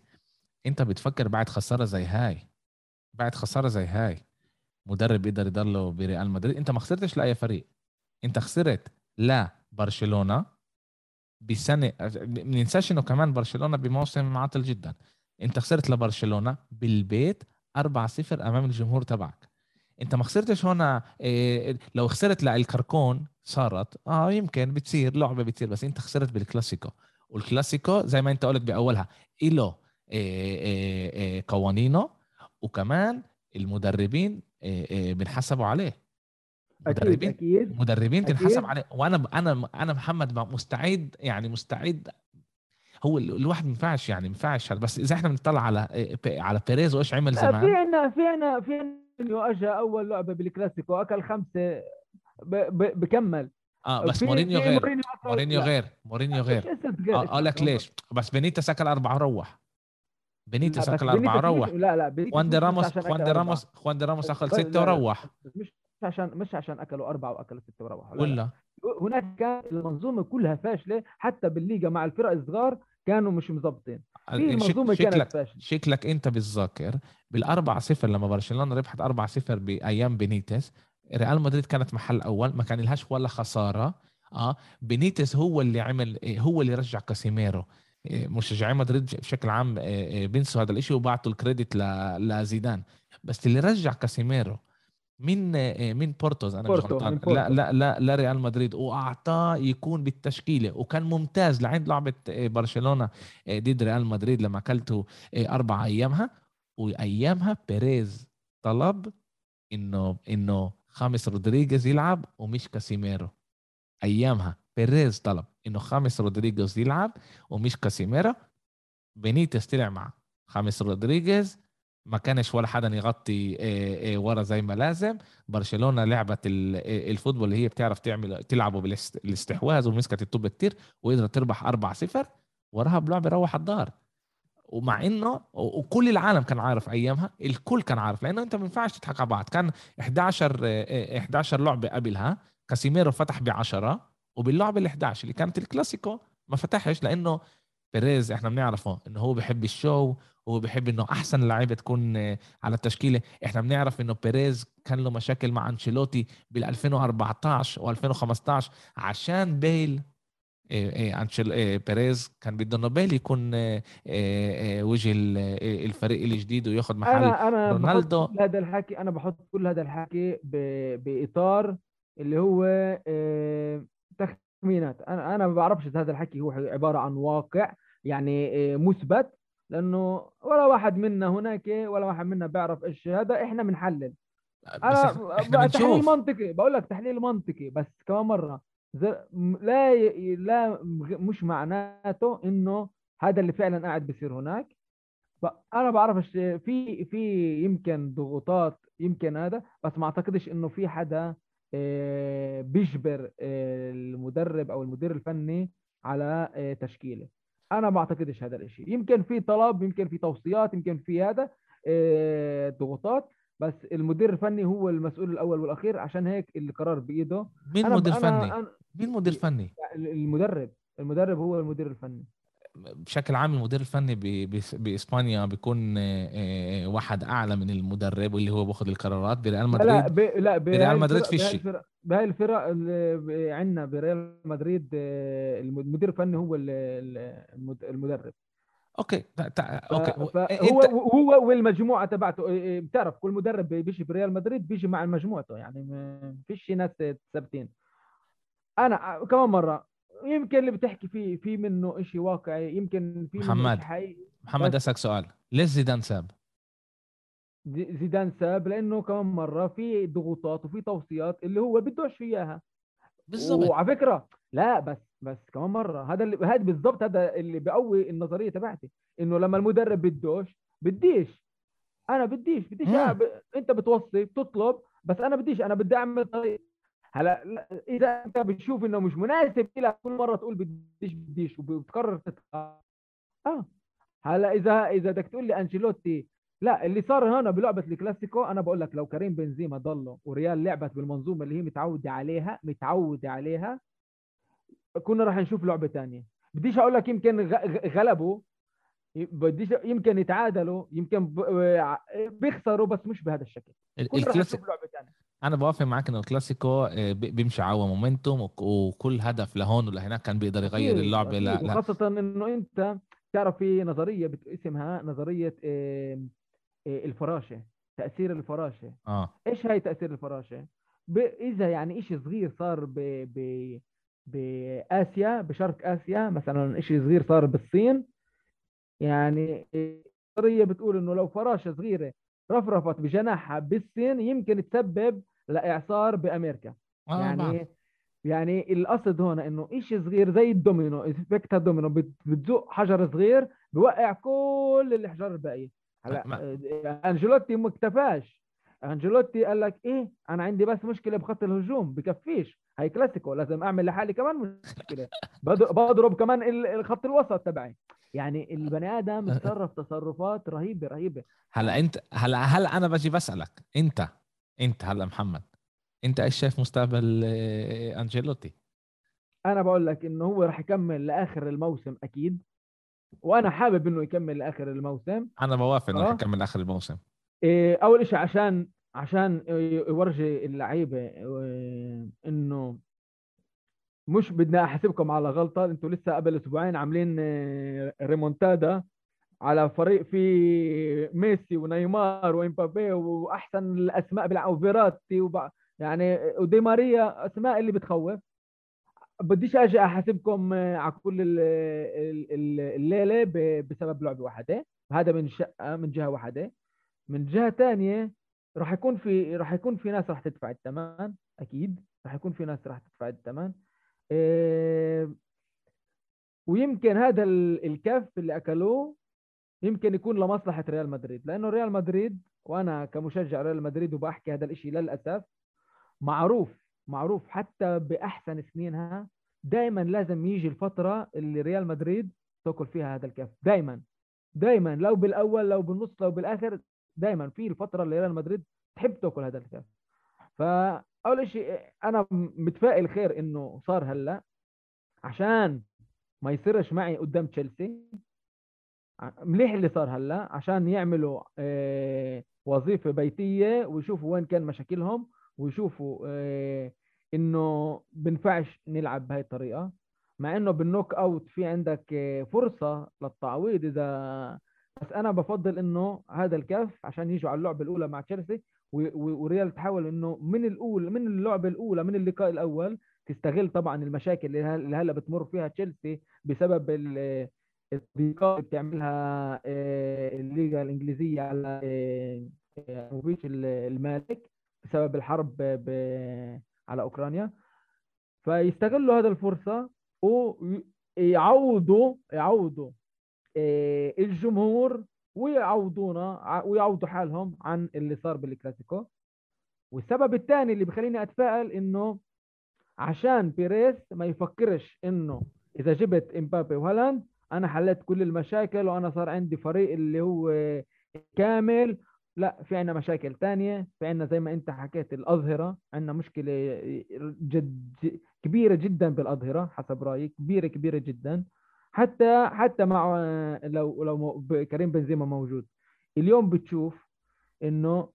أنت بتفكر بعد خسارة زي هاي؟ بعد خسارة زي هاي مدرب يقدر يضله بريال مدريد؟ أنت ما خسرتش لأي فريق أنت خسرت لا برشلونه بسنة ما ننساش إنه كمان برشلونة بموسم عاطل جدا. أنت خسرت لبرشلونة بالبيت 4-0 أمام الجمهور تبعك. أنت ما خسرتش هنا إيه لو خسرت للكركون صارت آه يمكن بتصير لعبة بتصير بس أنت خسرت بالكلاسيكو. والكلاسيكو زي ما أنت قلت بأولها له إيه إيه إيه قوانينه وكمان المدربين بنحسبوا عليه. مدربين أكيد مدربين أكيد. تنحسب عليه. وأنا أنا أنا محمد مستعد يعني مستعد. هو ال- الواحد ما ينفعش يعني ما ينفعش. بس إذا إحنا بنطلع على إيه، على بيريز وإيش عمل زمان. في عنا في عنا في عنا اجى أول لعبة بالكلاسيكو أكل خمسة بكمل. آه بس مورينيو غير مورينيو غير مورينيو غير. آه، أقول لك ليش. بس بينيتس أكل اربعه لا بس اكل اربعه مش لا لا خوان دي راموس خوان دي راموس خوان دي راموس اكل بس- ستة لا لا وروح. مش عشان مش عشان أكلوا أربعة وأكلوا ستة وروحوا لا لا. ولا؟ هناك كان المنظومة كلها فاشلة حتى بالليغا مع الفرق الصغار كانوا مش مظبطين. في المنظومه شكلك كانت فاشلة. شكلك أنت بتذكر بالاربع صفر لما برشلونة ربحت 4 0 بأيام بينيتس ريال مدريد كانت محل أول ما كان لهاش ولا خسارة. آه بينيتس هو اللي عمل هو اللي رجع كاسيميرو. إيه، مشجعي مدريد بشكل عام إيه، إيه، بينسوا هذا الإشي وبعتوا ال credit لزيدان. بس اللي رجع كاسيميرو من إيه، من بورتوز؟ أنا مش بورتو، غلطان. من بورتو. لا لا لا لا ريال مدريد. وأعطاه يكون بالتشكيلة. وكان ممتاز لعند لعبة إيه، برشلونة إيه، ضد ريال مدريد لما أكلته أربع أيامها. وأيامها بيريز طلب إنه إنه خاميس رودريغيز يلعب ومش كاسيميرو. أيامها بيريز طلب إنه خاميس رودريغيز يلعب ومش كاسيميرو. بينيتس طلع مع خاميس رودريغيز. ما كانش ولا حدا يغطي إيه، إيه، ورا زي ما لازم. برشلونة لعبت إيه، ال football اللي هي بتعرف تعمل تلعبه بالاستحواذ ومسكت الطوب كتير وقدرت تربح 4 0 وراها بلعبه روح الدار. ومع إنه وكل العالم كان عارف أيامها الكل كان عارف لأنه أنت ما ينفعش تضحك على بعض. كان 11 آه، 11 لعبة قبلها كاسيميرو فتح ب 10 وباللعبة ال 11 اللي كانت الكلاسيكو ما فتحش لأنه بيريز إحنا بنعرفه إنه هو بيحب ال show هو بيحب إنه أحسن لعيبة تكون آه، على التشكيلة إحنا بنعرف إنه بيريز كان له مشاكل مع أنشيلوتي بال 2014 و2015 عشان بيل إيه أنشيل إيه بيريز كان بده إنه بيل يكون وجه ال- الفريق الجديد وياخذ محل أنا أنا رونالدو. بحط كل هذا الحكي أنا بحط كل هذا الحكي بإطار اللي هو آه، تخمينات أنا أنا ما بعرفش إذا هذا الحكي هو عبارة عن واقع يعني آه، مثبت لأنه ولا واحد منا هناك ولا واحد منا بيعرف إيش هذا إحنا بنحلل أنا تحليل منطقي بقول لك تحليل منطقي بس كمان مرة. لا ي- لا مش معناته إنه هذا اللي فعلا قاعد بيصير هناك. أنا بعرفش في في يمكن ضغوطات يمكن هذا بس ما أعتقدش إنه في حدا آه، بيجبر آه، المدرب أو المدير الفني على آه، تشكيله. أنا ما أعتقدش هذا الشيء يمكن في طلب يمكن في توصيات يمكن في هذا آه، ضغوطات بس المدير الفني هو المسؤول الأول والأخير. عشان هيك القرار بإيده. مين مدير فني؟ مين مدير فني؟ المدرب. المدرب هو المدير الفني. بشكل عام المدير الفني بإسبانيا بيكون آه، آه، واحد أعلى من المدرب واللي هو بياخذ القرارات بريال لا لا مدريد. ب... لا بهاي بريال مدريد فيش بهاي شيء. الفرق بهاي الفرق اللي عندنا بريال مدريد آه، المدير الفني هو ال- ال- المد- المدرب. أوكي تع- أوكي. فهو إنت هو والمجموعة تبعته بتعرف كل مدرب بيجي بريال مدريد بيجي مع مجموعته يعني ما فيش ناس ثابتين. أنا كمان مرة يمكن اللي بتحكي فيه في منه شيء واقعي يمكن في محمد. حقيقي. محمد أسألك سؤال. ليش زيدان ساب؟ زي- زيدان ساب لأنه كمان مرة في ضغوطات وفي توصيات اللي هو بدوش اياها بالضبط. وعلى فكرة لا بس بس كمان مرة. هذا اللي هذا بالضبط هذا اللي بقوي النظرية تبعتي إنه لما المدرب بدوش بديش. أنا بديش بديش. أنا ب... أنت بتوصي بتطلب بس أنا بديش أنا بدي أعمل طريق. هلا لا- إذا أنت بتشوف إنه مش مناسب لك كل مرة تقول بديش بديش وبتقرر تدفع آه. هلا إذا إذا بدك تقول لي أنشيلوتي لا اللي صار هنا بلعبة الكلاسيكو أنا بقول لك لو كريم بنزيما ضله وريال لعبت بالمنظومة اللي هي متعودة عليها متعودة عليها كنا راح نشوف لعبة ثانية بديش أقول لك يمكن غلبوا بديش يمكن يتعادلوا يمكن ب- بيخسروا بس مش بهذا الشكل. ال- كنا راح نشوف لعبة ثانية أنا بوافق معك انه الكلاسيكو آه، بي- بيمشي عوا مومنتوم وك- وكل هدف لهون ولهناك كان بيقدر يغير اللعبه لا. لا وخاصة إنه أنت تعرف في نظرية اسمها نظرية آه، الفراشة تأثير الفراشة آه إيش هاي تأثير الفراشة. إذا يعني شيء صغير صار ب... ب... بآسيا بشرق آسيا مثلا شيء صغير صار بالصين يعني النظريه بتقول إنه لو فراشة صغيرة رفرفت بجناحها بالصين يمكن تسبب لإعصار بأمريكا. آه يعني بعرف. يعني القصد هون إنه شيء صغير زي ال domino effect الدومينو بت- بتزق حجر صغير بوقع كل الاحجار الباقيه هلا آه، أنشيلوتي ما اكتفاش. أنجيلوتي قال لك إيه أنا عندي بس مشكلة بخط الهجوم بكفيش. هاي كلاسيكو لازم أعمل لحالي كمان مشكلة. بض- بضرب كمان ال- الخط الوسط تبعي. يعني البني آدم اتصرف تصرفات رهيبة رهيبة. هلا أنت هلا هلا أنا بجي بسألك. أنت انت هلا محمد انت إيش شايف مستقبل آه، انجيلوتي أنا بقول لك انه هو راح يكمل لاخر الموسم أكيد وأنا حابب انه يكمل لاخر الموسم. أنا بوافق انه رح آه. يكمل اخر الموسم. إيه، اول شيء عشان عشان يورجي اللعيبة إيه، انه مش بدنا احاسبكم على غلطة أنتوا لسه قبل أسبوعين عاملين ريمونتادا. على فريق فيه ميسي ونيمار وإمبابي وأحسن الأسماء بيلعبوا فيراتي وبع... يعني ودي ماريا أسماء اللي بتخوف. بديش أجي أحاسبكم آه، على كل ال- ال- ال- الليلة بسبب لعبة واحدة. هذا من شقه من جهة واحدة. من جهة ثانية راح يكون في راح يكون في ناس راح تدفع الثمن أكيد راح يكون في ناس راح تدفع الثمن. إيه، ويمكن هذا ال- الكف اللي أكلوه يمكن يكون لمصلحة ريال مدريد لأنه ريال مدريد وأنا كمشجع ريال مدريد وبحكي هذا الشيء للأسف معروف معروف حتى بأحسن سنينها دائما لازم يجي الفترة اللي ريال مدريد تأكل فيها هذا الكف دائما دائما لو بالأول لو بالنص لو بالآخر دائما في الفترة اللي ريال مدريد تحب تأكل هذا الكف فأول شيء أنا متفائل خير إنه صار هلأ عشان ما يصيرش معي قدام تشيلسي. مليح اللي صار هلأ عشان يعملوا آه، وظيفة بيتية ويشوفوا وين كان مشاكلهم ويشوفوا آه، إنه بنفعش نلعب بهاي الطريقة. مع إنه بالنوك أوت في عندك آه، فرصة للتعويض إذا بس أنا بفضل إنه هذا الكف عشان يجوا على اللعبة الأولى مع تشيلسي وريال تحاول إنه من الاولى من اللعبة الأولى من اللقاء الأول تستغل طبعا المشاكل اللي هلأ بتمر فيها تشيلسي بسبب ال- الضيقات اللي بتعملها آه، الليغا الإنجليزية على آه، آه، ال- المالك بسبب الحرب على أوكرانيا. فيستغلوا هذا الفرصة ويعوضوا يعوضوا الجمهور ويعوضونا ويعوضوا حالهم عن اللي صار بالكلاسيكو. والسبب الثاني اللي بخليني أتفائل إنه عشان بيريز ما يفكرش إنه إذا جبت إمبابي وهالاند أنا حليت كل المشاكل وأنا صار عندي فريق اللي هو كامل. لا في عندنا مشاكل تانية في عندنا زي ما أنت حكيت الأظهرة. عندنا مشكلة جد كبيرة جدا بالأظهرة حسب رأيي كبيرة كبيرة جدا. حتى حتى مع لو لو كريم بنزيما موجود. اليوم بتشوف إنه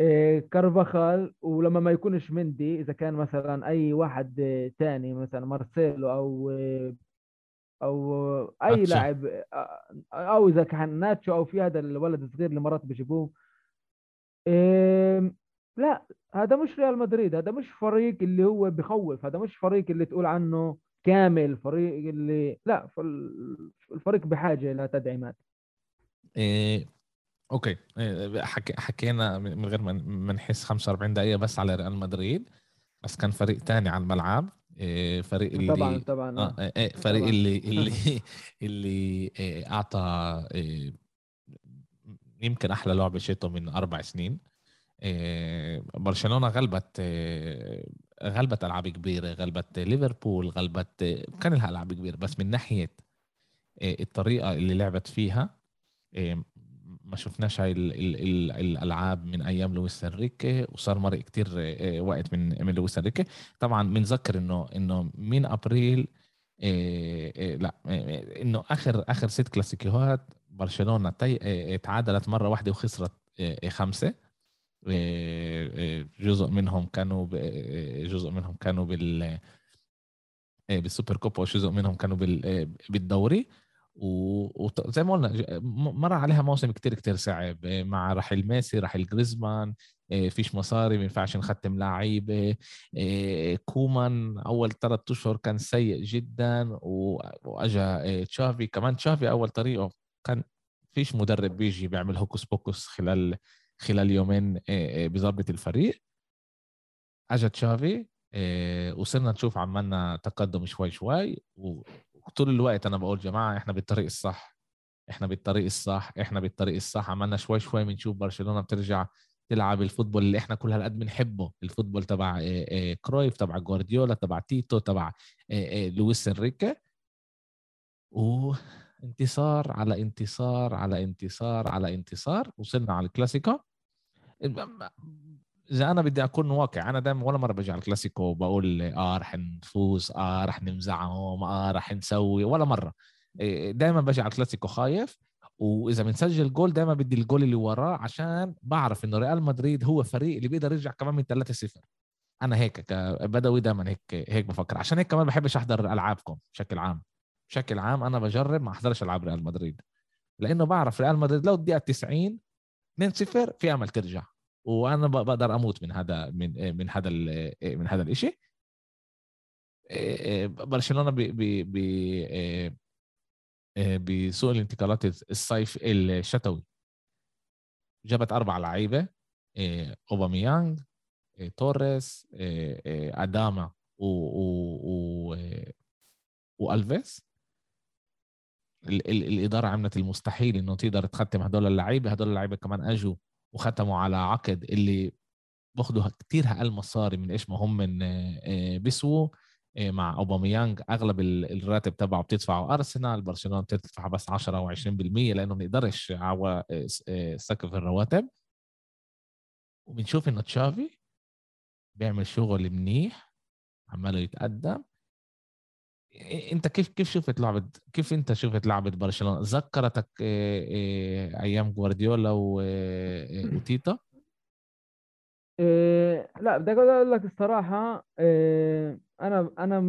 آه، كارفاخال ولما ما يكونش مندي إذا كان مثلا أي واحد تاني مثلا مارسيلو أو أو أي. لاعب آه، أو إذا كان ناتشو أو في هذا الولد الصغير اللي مرات بيجيبوه. لا هذا مش ريال مدريد هذا مش فريق اللي هو بخوف هذا مش فريق اللي تقول عنه كامل فريق اللي لا الفريق بحاجة لتدعيمات إيه أوكي. إيه حكي حكينا من غير ما نحس 45 دقيقة بس على ريال مدريد بس كان فريق تاني على الملعب. فريق اللي طبعا طبعا آه آه. إيه، فريق طبعاً. اللي اللي اللي أعطى يمكن أحلى لعبه شيته من أربع سنين برشلونة غلبت غلبت ألعاب كبيرة غلبت ليفربول غلبت كان لها ألعاب كبيرة بس من ناحية الطريقة اللي لعبت فيها ما شفناش هاي ال ال ال الألعاب من أيام لويس أنريكي وصار مرق كتير إيه، وقت من من لويس أنريكي. طبعا بنذكر إنه إنه من أبريل إيه إيه لا إيه إنه آخر آخر ست كلاسيكيوهات برشلونة إيه تعادلت مرة واحدة وخسرت خمسة. جزء منهم كانوا جزء منهم كانوا بال بالسوبر كوبا وجزء منهم كانوا بال بالدوري. وزي ما قلنا مر عليها موسم كتير كتير صعب إيه مع رحيل ميسي رحيل جريزمان إيه فيش مصاري ما ينفعش نختم لعيبة إيه كومان أول ثلاث أشهر كان سيء جدا وأجا تشافي. كمان تشافي أول طريقه كان فيش مدرب بيجي بيعمل hocus pocus خلال خلال يومين بظبط الفريق. أجا تشافي وصرنا نشوف عمالنا تقدم شوي شوي وطول الوقت أنا بقول جماعة إحنا بالطريق الصح إحنا بالطريق الصح إحنا بالطريق الصح. عملنا شوي شوي بنشوف برشلونة بترجع تلعب ال football اللي إحنا كل هالقد بنحبه ال football تبع آه، آه، كرويف تبع جوارديولا تبع تيتو تبع آه، لويس انريكي وانتصار على انتصار على انتصار على انتصار. وصلنا على الكلاسيكو. إذا أنا بدي أكون واقع أنا دائما ولا مرة بجي على الكلاسيكو وبقول آه رح نفوز آه رح نمزعهم آه رح نسوي. ولا مرة. دائما بجي على الكلاسيكو خايف. وإذا بنسجل جول دائما بدي الجول اللي وراه عشان بعرف إنه ريال مدريد هو فريق اللي بيقدر يرجع كمان من 3-0 أنا هيك كبدوي دائما هيك هيك بفكر. عشان هيك كمان بحبش أحضر ألعابكم بشكل عام. بشكل عام أنا بجرب ما أحضرش ألعاب ريال مدريد. لأنه بعرف ريال مدريد لو الدقيقة 90 2-0 في أمل ترجع. وأنا بقدر أموت من هذا من من هذا من هذا الشيء برشلونة ب بسوق الانتقالات الصيف الشتوي. جابت أربع لعيبة اوباميانج توريس أداما و, و, و والفيس الإدارة عملت المستحيل إنه تقدر تختم هدول اللعيبة. هدول اللعيبة كمان أجوا وختموا على عقد اللي باخذوا كثير أقل مصاري من إيش ما هم من بيسووا إيه، مع أوباميانج. أغلب الراتب تبعه بتدفعه أرسنال برشلونة بتدفع بس 10 أو 20% لأنه ما يقدرش إيه، سقف الرواتب. وبنشوف إنه تشافي بيعمل شغل منيح عماله يتقدم. إنت كيف كيف شفت لعبة كيف أنت شفت لعبة برشلونة؟ ذكرتك أيام جوارديولا وتيتا؟ إيه لا بدي أقول لك الصراحة إيه أنا أنا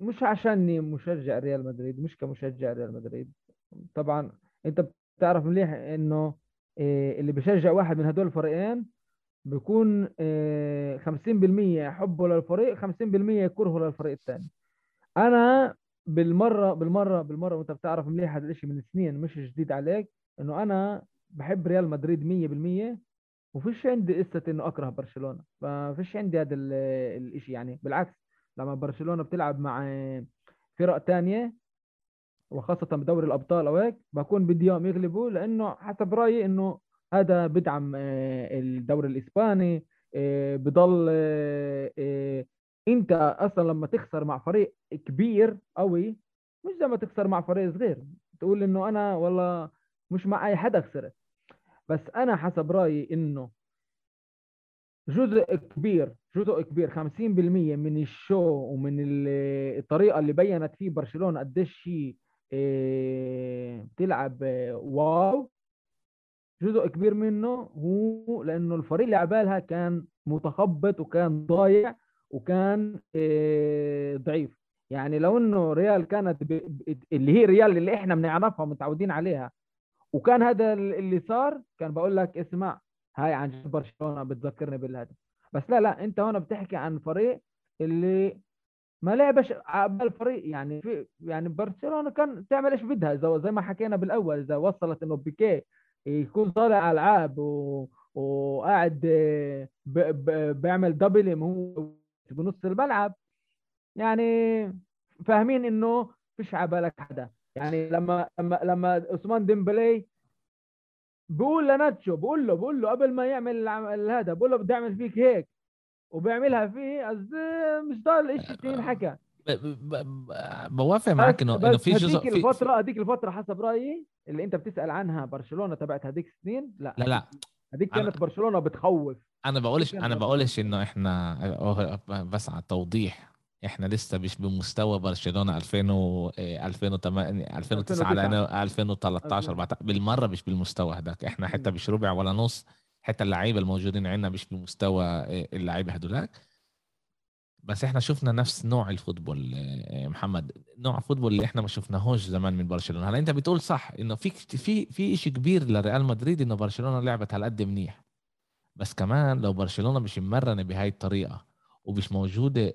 مش عشاني مشجع ريال مدريد مش كمشجع ريال مدريد. طبعا أنت بتعرف مليح إنه إيه اللي بيشجع واحد من هدول الفريقين بيكون إيه 50% حبه للفريق 50% كرهه للفريق الثاني أنا بالمرة بالمرة بالمرة وأنت بتعرف مليح هذا الشيء من سنين مش جديد عليك إنه أنا بحب ريال مدريد 100% وفيش عندي قصة إنه أكره برشلونة. ففيش عندي هذا الشيء يعني. بالعكس لما برشلونة بتلعب مع فرق تانية وخاصة بدوري الأبطال أو هيك بكون بدي إياهم يغلبوا لأنه حسب رأيي إنه هذا بدعم آه، الدوري الإسباني آه، بضل آه، أنت أصلا لما تخسر مع فريق كبير قوي مش زي ما تخسر مع فريق صغير. تقول إنه أنا والله مش مع أي حدا خسرت. بس أنا حسب رأيي إنه جزء كبير جزء كبير 50% من الشو ومن الطريقة اللي بينت فيه برشلونة قديش آه، بتلعب واو. جزء كبير منه هو لأنه الفريق اللي عبالها كان متخبط وكان ضايع وكان آه، ضعيف. يعني لو إنه ريال كانت اللي هي ريال اللي إحنا بنعرفها متعودين عليها وكان هذا اللي صار كان بقول لك اسمع هاي عن جد برشلونة بتذكرني بالهدف. بس لا لا أنت هنا بتحكي عن فريق اللي ما لعبش على الفريق يعني في يعني برشلونة كان تعمل إيش بدها إذا زي ما حكينا بالأول إذا وصلت إنه بيكي يكون طالع العاب و... وقاعد ب... ب... بيعمل دبل هو بنص الملعب. يعني فاهمين إنه فيش على بالك حدا يعني لما لما لما عثمان ديمبلي بقول لناتشو بقول له بقول له قبل ما يعمل هذا بقول له بدي اعمل فيك هيك وبيعملها فيه مش ضال شيء ينحكى. بوافق معك انه إنه في جزء هذيك الفترة هذيك الفترة حسب رأيي اللي أنت بتسأل عنها برشلونة تبعت هذيك السنين لا لا لا. هذيك كانت. برشلونة بتخوف. أنا بقولش أنا بقولش إنه إحنا بس على توضيح إحنا لسه مش بمستوى برشلونة 2000 2008 2009 على 2013 14 بالمرة مش بالمستوى هذاك إحنا حتى مش ربع ولا نص حتى اللعيبة الموجودين عندنا مش بمستوى آه، اللعيبة هدولاك. بس إحنا شفنا نفس نوع الفوتبول آه، محمد. نوع الفوتبول اللي إحنا ما شفناهوش زمان من برشلونة. هلا انت بتقول صح انه في في في شيء كبير لريال مدريد إنه برشلونة لعبت هالقد منيح. بس كمان لو برشلونة مش مرنة بهاي الطريقة ومش موجودة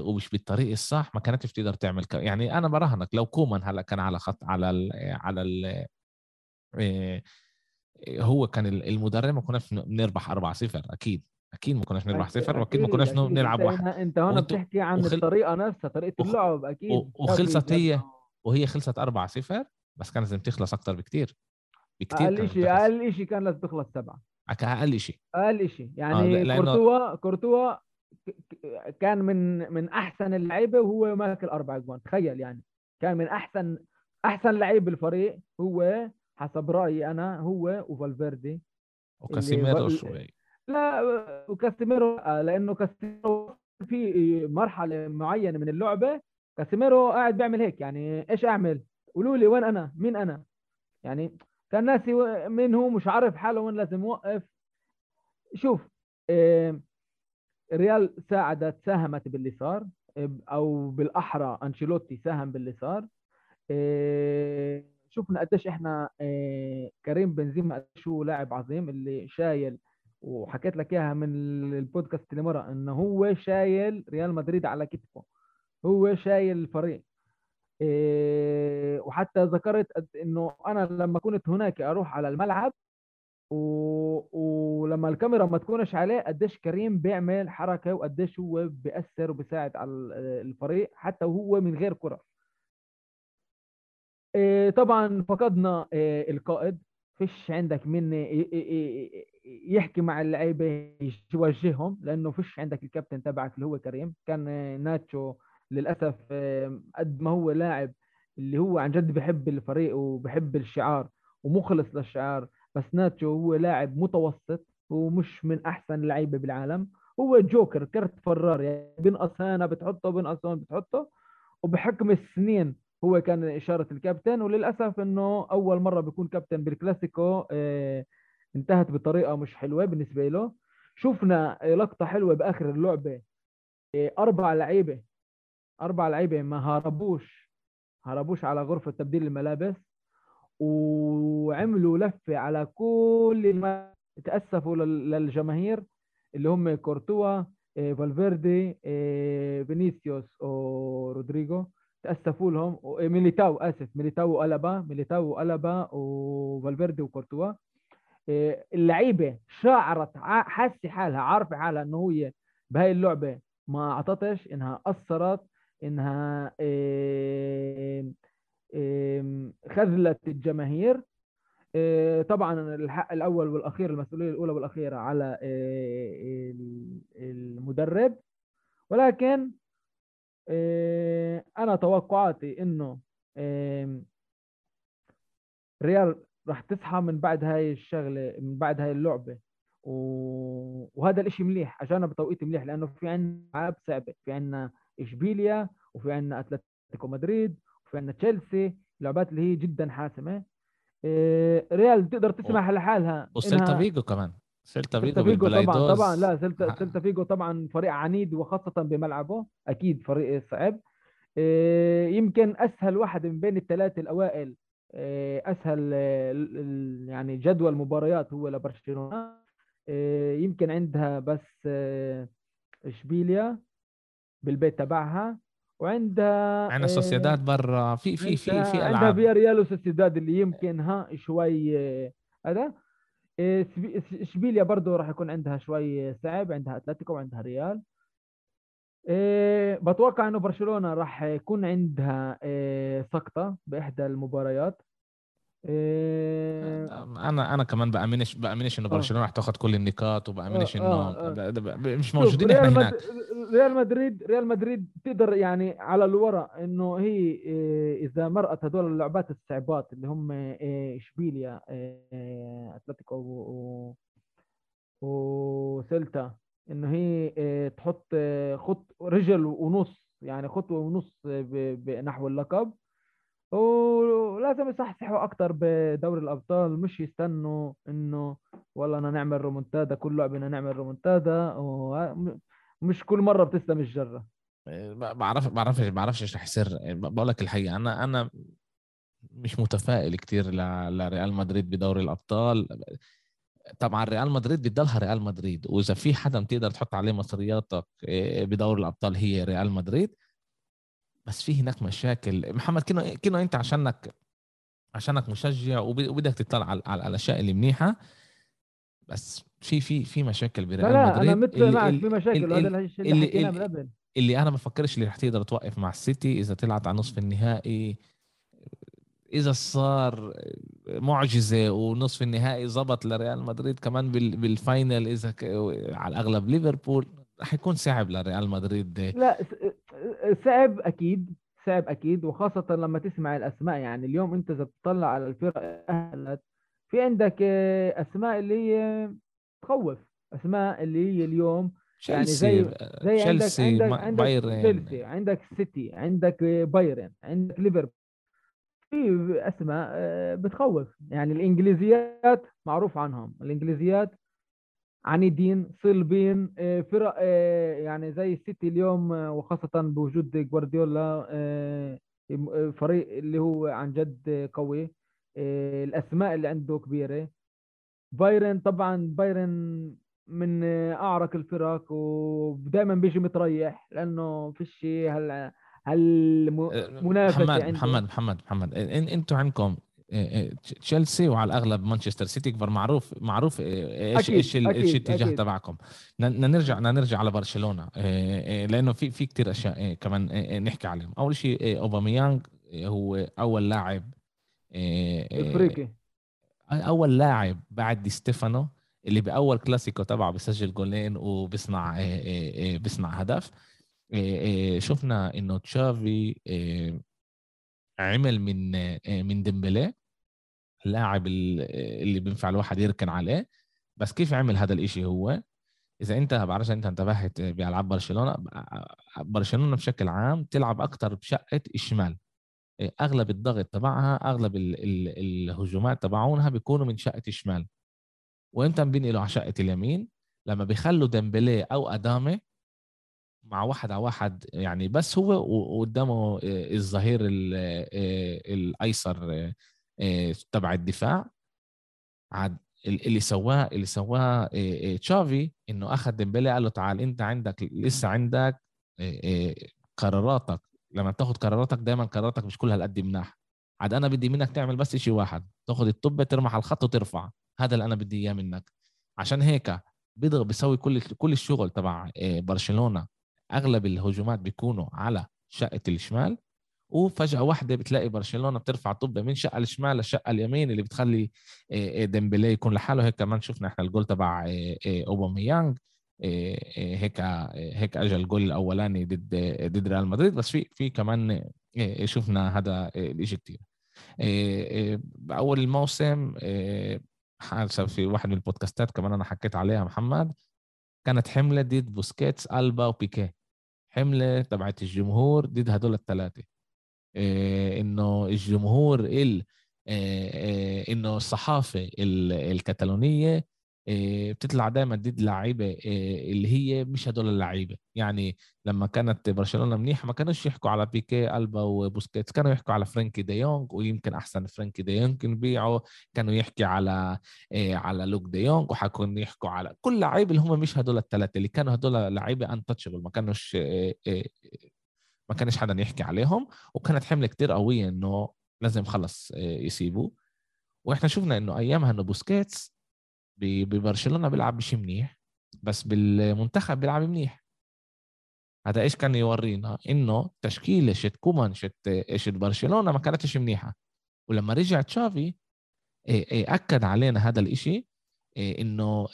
ومش بالطريق الصح ما كانتش تقدر تعمل ك... يعني أنا براهنك لو كومان هلا كان على خط على ال على ال هو كان المدرب ما كناش بنربح 4 0 أكيد. أكيد ما كناش نربح صفر وأكيد ما كناش نلعب واحد. أنت هون بتحكي عن وخل... الطريقة نفسها طريقة اللعب أكيد. وخلصت هي وهي خلصت 4 0 بس كان لازم تخلص أكثر بكثير بكثير أقل شيء أقل شيء كان لازم تخلص سبعة. أقل شيء أقل شيء آه، يعني لأنه- كورتوا كورتوا كان من من أحسن اللعيبة وهو ماكل أربع أجوان. تخيل يعني. كان من احسن أحسن لعيب بالفريق هو حسب رأيي أنا هو وفالفيردي. وكاسيميرو شوي. لا وكاسيميرو آه، لأنه كاسيميرو في مرحلة معينة من اللعبة كاسيميرو قاعد بيعمل هيك يعني إيش أعمل؟ قولوا لي وين أنا؟ مين أنا؟ يعني كان ناسي مين هو مش عارف حاله وين لازم يوقف. شوف ريال ساعدت ساهمت باللي صار أو بالأحرى أنشيلوتي ساهم باللي صار. آه، شفنا قديش إحنا آه، كريم بنزيما هو لاعب عظيم اللي شايل وحكيت لك إياها من البودكاست اللي مرة انه هو شايل ريال مدريد على كتفه. هو شايل الفريق. إيه، وحتى ذكرت إنه أنا لما كنت هناك أروح على الملعب و... ولما الكاميرا ما تكونش عليه قديش كريم بيعمل حركة وقديش هو بيأثر وبيساعد على ال- الفريق حتى وهو من غير كرة. إيه، طبعا فقدنا إيه، القائد. فيش عندك من ي- ي- ي- يحكي مع اللعيبة يوجههم لأنه فيش عندك الكابتن تبعك اللي هو كريم. كان ناتشو للأسف قد ما هو لاعب اللي هو عن جد بحب الفريق وبحب الشعار ومخلص للشعار بس ناتشو هو لاعب متوسط ومش من أحسن اللعيبه بالعالم. هو جوكر كرت فرار يعني بنقص هنا بتحطه بنقص هون بتحطه. وبحكم السنين هو كان إشارة الكابتن وللأسف إنه أول مرة بيكون كابتن بالكلاسيكو آه، انتهت بطريقة مش حلوة بالنسبة له. شفنا لقطة حلوة بآخر اللعبة. آه، أربع لعيبة. أربع لعيبة ما هربوش. هربوش على غرفة تبديل الملابس. وعملوا لفة على كل ما تأسفوا لل- للجماهير اللي هم كورتوا آه، فالفيردي آه، فينيسيوس ورودريجو. تأسفوا لهم. ميليتاو آسف. ميليتاو وألابا. ميليتاو وألابا وفالفيردي وكورتوا. آه، اللعيبة شعرت حاسة حالها عارفة حالها إنه هي بهاي اللعبة. ما أعطتش إنها أثرت إنها آه، آم، خذلت الجماهير. طبعا الحق الأول والأخير المسؤولية الأولى والأخيرة على ال- المدرب. ولكن أنا توقعاتي إنه ريال راح تصحى من بعد هاي الشغلة من بعد هاي اللعبة. و... وهذا الإشي مليح. اجانا بتوقيت مليح لأنه في عندنا العاب صعبه في عندنا إشبيليا وفي عندنا أتلتيكو مدريد وفي عندنا تشيلسي. لعبات اللي هي جدا حاسمة. إيه، ريال تقدر تسمح لحالها وسيلتا فيجو كمان. سيلتا فيجو فيجو طبعا طبعا. لا سيلتا فيجو طبعا فريق عنيد وخاصة بملعبه. أكيد فريق صعب. إيه، يمكن أسهل واحد من بين الثلاثة الأوائل أسهل آه، ال- ال- يعني جدول مباريات هو لبرشلونة. إيه، يمكن عندها بس آه، إشبيليا بالبيت تبعها وعندها عندنا آه، سوسيداد برا. في في في عندها- في عندها ألعاب. فيا ريال وسوسيداد اللي يمكن ها شوي آه، هذا. آه، إشبيليا برضه راح يكون عندها شوي صعب. عندها أتلتيكو وعندها ريال. آه، بتوقع إنه برشلونة راح يكون عندها آه، سقطة بإحدى المباريات آه، أنا أنا كمان بأمنش بأمنش إنه آه. برشلونة رح تاخذ كل النقاط وبأمنش آه، إنه آه، آه. مش موجودين إحنا هناك. ريال مدريد ريال مدريد تقدر يعني على الورق إنه هي إيه، إذا مرقت هدول اللعبات الصعبات اللي هم إيه، إشبيليا إيه، أتلتيكو و... و... إنه هي إيه، تحط إيه، خط رجل ونص يعني خطوه ونص ب... بنحو اللقب. ولازم يصحصحوا أكثر بدوري الأبطال مش يستنوا إنه والله أنا نعمل رومونتادا كل لعبه بدنا نعمل رومونتادا ومش كل مرة بتسلم الجرة. ب- بعرف بعرفش بعرفش إيش رح يصير. بقول لك الحقيقة أنا أنا مش متفائل كتير ل- لريال مدريد بدوري الأبطال. طبعا ريال مدريد بتضلها ريال مدريد وإذا في حدا بتقدر تحط عليه مصرياتك إيه، بدوري الأبطال هي ريال مدريد. بس في هناك مشاكل. محمد كنو كنو أنت عشانك عشانك مشجع وب- وبدك تطلع على, على الأشياء اللي منيحة. بس في في في مشاكل بريال لا لا مدريد. أنا متفق اللي- معك اللي- في مشاكل اللي- الشيء اللي اللي- اللي- قبل. اللي أنا بفكرش اللي رح تقدر توقف مع السيتي إذا طلعت على نصف النهائي. إذا صار معجزة ونصف النهائي زبط لريال مدريد كمان بال final إذا على الأغلب ليفربول. رح يكون صعب لريال مدريد. لا صعب أكيد صعب أكيد وخاصة لما تسمع الأسماء. يعني اليوم أنت إذا بتطلع على الفرق أهلت في عندك أسماء اللي هي تخوف أسماء اللي هي اليوم. يعني زي زي عندك عندك عندك بايرن تشيلسي عندك سيتي عندك بايرن عندك ليفربول في أسماء آه، بتخوف. يعني الإنجليزيات معروف عنهم. الإنجليزيات عنيدين صلبين آه، فرق آه، يعني زي السيتي اليوم وخاصة بوجود جوارديولا فريق اللي هو عن جد قوي. الأسماء اللي عنده كبيرة. بايرن طبعا بايرن من أعرق الفرق ودائما بيجي متريح لأنه فيش هال هالمنافسه محمد عنده. محمد محمد محمد إنتوا عندكم تشيلسي وعلى الأغلب مانشستر سيتي كبر معروف معروف إيش إيش إيش الاتجاه تبعكم. نرجع نرجع على برشلونة لأنه في في كثير أشياء كمان نحكي عليهم. أول شيء اوباميانج هو أول لاعب إفريقي. أول لاعب بعد دي ستيفانو اللي بأول كلاسيكو تبعه بسجل جولين وبيصنع بيصنع هدف. شفنا إنه تشافي عمل من من ديمبلي اللاعب اللي بينفع الواحد يركن عليه. بس كيف عمل هذا الإشي هو؟ إذا أنت بعرفش أنت انتبهت بألعاب برشلونة برشلونة بشكل عام تلعب أكثر بشقة الشمال أغلب الضغط تبعها أغلب الهجومات تبعونها بيكونوا من شقة الشمال وامتى بينقلوا على شقة اليمين. لما بيخلوا ديمبلي أو أدامة مع واحد على واحد يعني بس هو وقدامه آه، الظهير آه، الأيسر آه، تبع الدفاع. عاد اللي سواه اللي سواه تشافي إنه أخذ ديمبلي قال له تعال أنت عندك لسه عندك قراراتك. لما تاخذ قراراتك دائما قراراتك مش كلها قد مناح عاد أنا بدي منك تعمل بس شيء واحد تاخذ الطبة ترمح على الخط وترفع. هذا اللي أنا بدي إياه منك. عشان هيك بيسوي كل كل الشغل تبع برشلونة. أغلب الهجومات بيكونوا على شقة الشمال وفجأة واحدة بتلاقي برشلونة بترفع طبة من شقة الشمال للشقة اليمين اللي بتخلي آه، آه، ديمبلي يكون لحاله. هيك كمان شفنا إحنا الجول تبع اوباميانج هيك هيك اجى الجول الأولاني ضد ضد ريال مدريد. بس في في كمان شفنا هذا الشيء كثير بأول الموسم حاسه في واحد من البودكاستات كمان أنا حكيت عليها محمد كانت حملة ضد بوسكيتس ألبا وبيكيه. حمله تبعت الجمهور ضد هدول الثلاثه إيه إنه الجمهور ال إيه إيه إنه الصحافة الكتالونية بتطلع دائما ضد لعيبه آه، اللي هي مش هدول اللعيبة. يعني لما كانت برشلونة منيحة ما كانوش يحكوا على بيكي ألبا وبوسكيتس كانوا يحكوا على فرانكي دي يونغ ويمكن أحسن فرانكي دي يونغ نبيعه كانوا يحكي على آه، على لوك دي يونغ وحكون يحكوا على كل لعيبه اللي هم مش هدول الثلاثه اللي كانوا هدول لعيبة untouchable ما كانوش ما كانش حدا يحكي عليهم. وكانت حملة كتير قوية إنه لازم خلص يسيبوا وإحنا شفنا إنه أيامها إنه بوسكيتس ببرشلونة بيلعب مش منيح بس بالمنتخب بيلعب منيح. هذا إيش كان يورينا؟ إنه تشكيلة شت كومان شت شت برشلونة ما كانتش منيحة. ولما رجع تشافي أكد علينا هذا الإشي إنه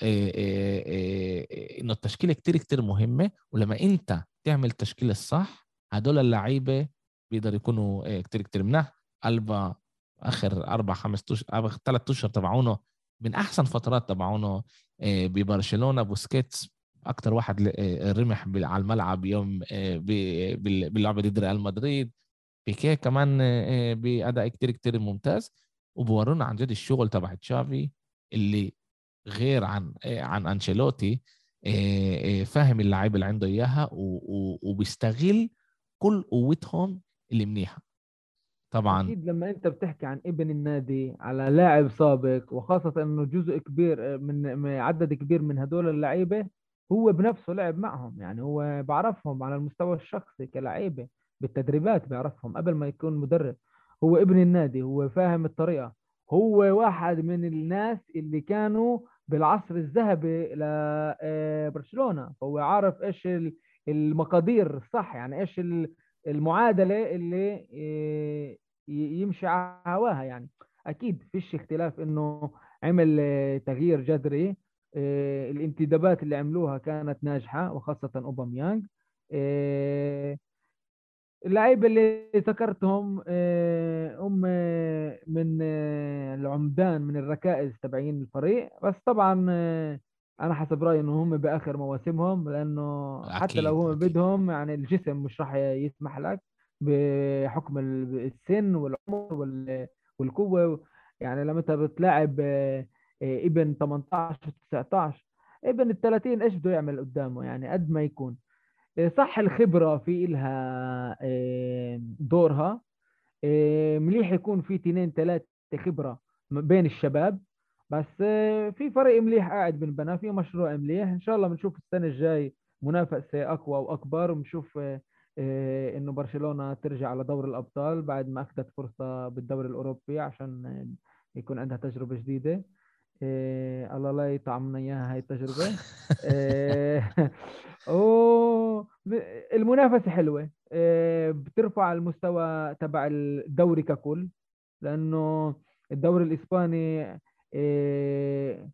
إنه التشكيلة كتير كتير مهمة. ولما إنت تعمل التشكيلة الصح هدول اللعيبة بيقدر يكونوا كتير كتير منح ألبا آخر أربع خمس اشهر ثلاث أشهر تبعونه من أحسن فترات تبعونه آه، ببرشلونة بوسكيتس. أكثر واحد آه، رمح على الملعب يوم آه، باللعبة ضد ريال مدريد. بيكي كمان بأداء كتير كتير ممتاز. وبورونا عن جد الشغل تبع تشافي اللي غير عن عن أنشيلوتي فاهم اللعيبه اللي عنده إياها وبيستغل كل قوتهم اللي منيحة. طبعا. أكيد لما أنت بتحكي عن ابن النادي على لاعب سابق وخاصة إنه جزء كبير من عدد كبير من هدول اللعيبة هو بنفسه لعب معهم. يعني هو بعرفهم على المستوى الشخصي كلعيبة بالتدريبات بيعرفهم قبل ما يكون مدرب. هو ابن النادي هو فاهم الطريقة. هو واحد من الناس اللي كانوا بالعصر الذهبي لبرشلونه آه، فهو عارف إيش المقادير الصح يعني إيش المعادلة اللي ي- يمشي على هواها يعني. أكيد فيش اختلاف إنه عمل آه، تغيير جذري آه، الانتدابات اللي عملوها كانت ناجحة وخاصة أوباميانج آه، اللعيبة اللي ذكرتهم هم من العمدان من الركائز تبعين الفريق. بس طبعا أنا حسب رأيي إنه هم بآخر مواسمهم لأنه حتى لو هم بدهم يعني الجسم مش راح يسمح لك. بحكم ال- السن والعمر وال- والقوة. يعني لما أنت بتلاعب آه، آه، ابن 18 19 ابن ال 30 إيش بده يعمل قدامه؟ يعني قد ما يكون. إيه، صح الخبرة في إلها دورها. مليح يكون في تنين ثلاثة خبرة م- بين الشباب. بس في فريق مليح قاعد بنبنى في مشروع مليح. إن شاء الله بنشوف السنة الجاي منافسة أقوى وأكبر. ونشوف إيه، إنه برشلونة ترجع على دور الأبطال بعد ما أخذت فرصة بالدوري الأوروبي عشان يكون عندها تجربة جديدة. إيه الله لا يطعمنا إياها هاي التجربة. إيه المنافسة حلوة. إيه بترفع المستوى تبع الدوري ككل لأنه الدوري الإسباني إيه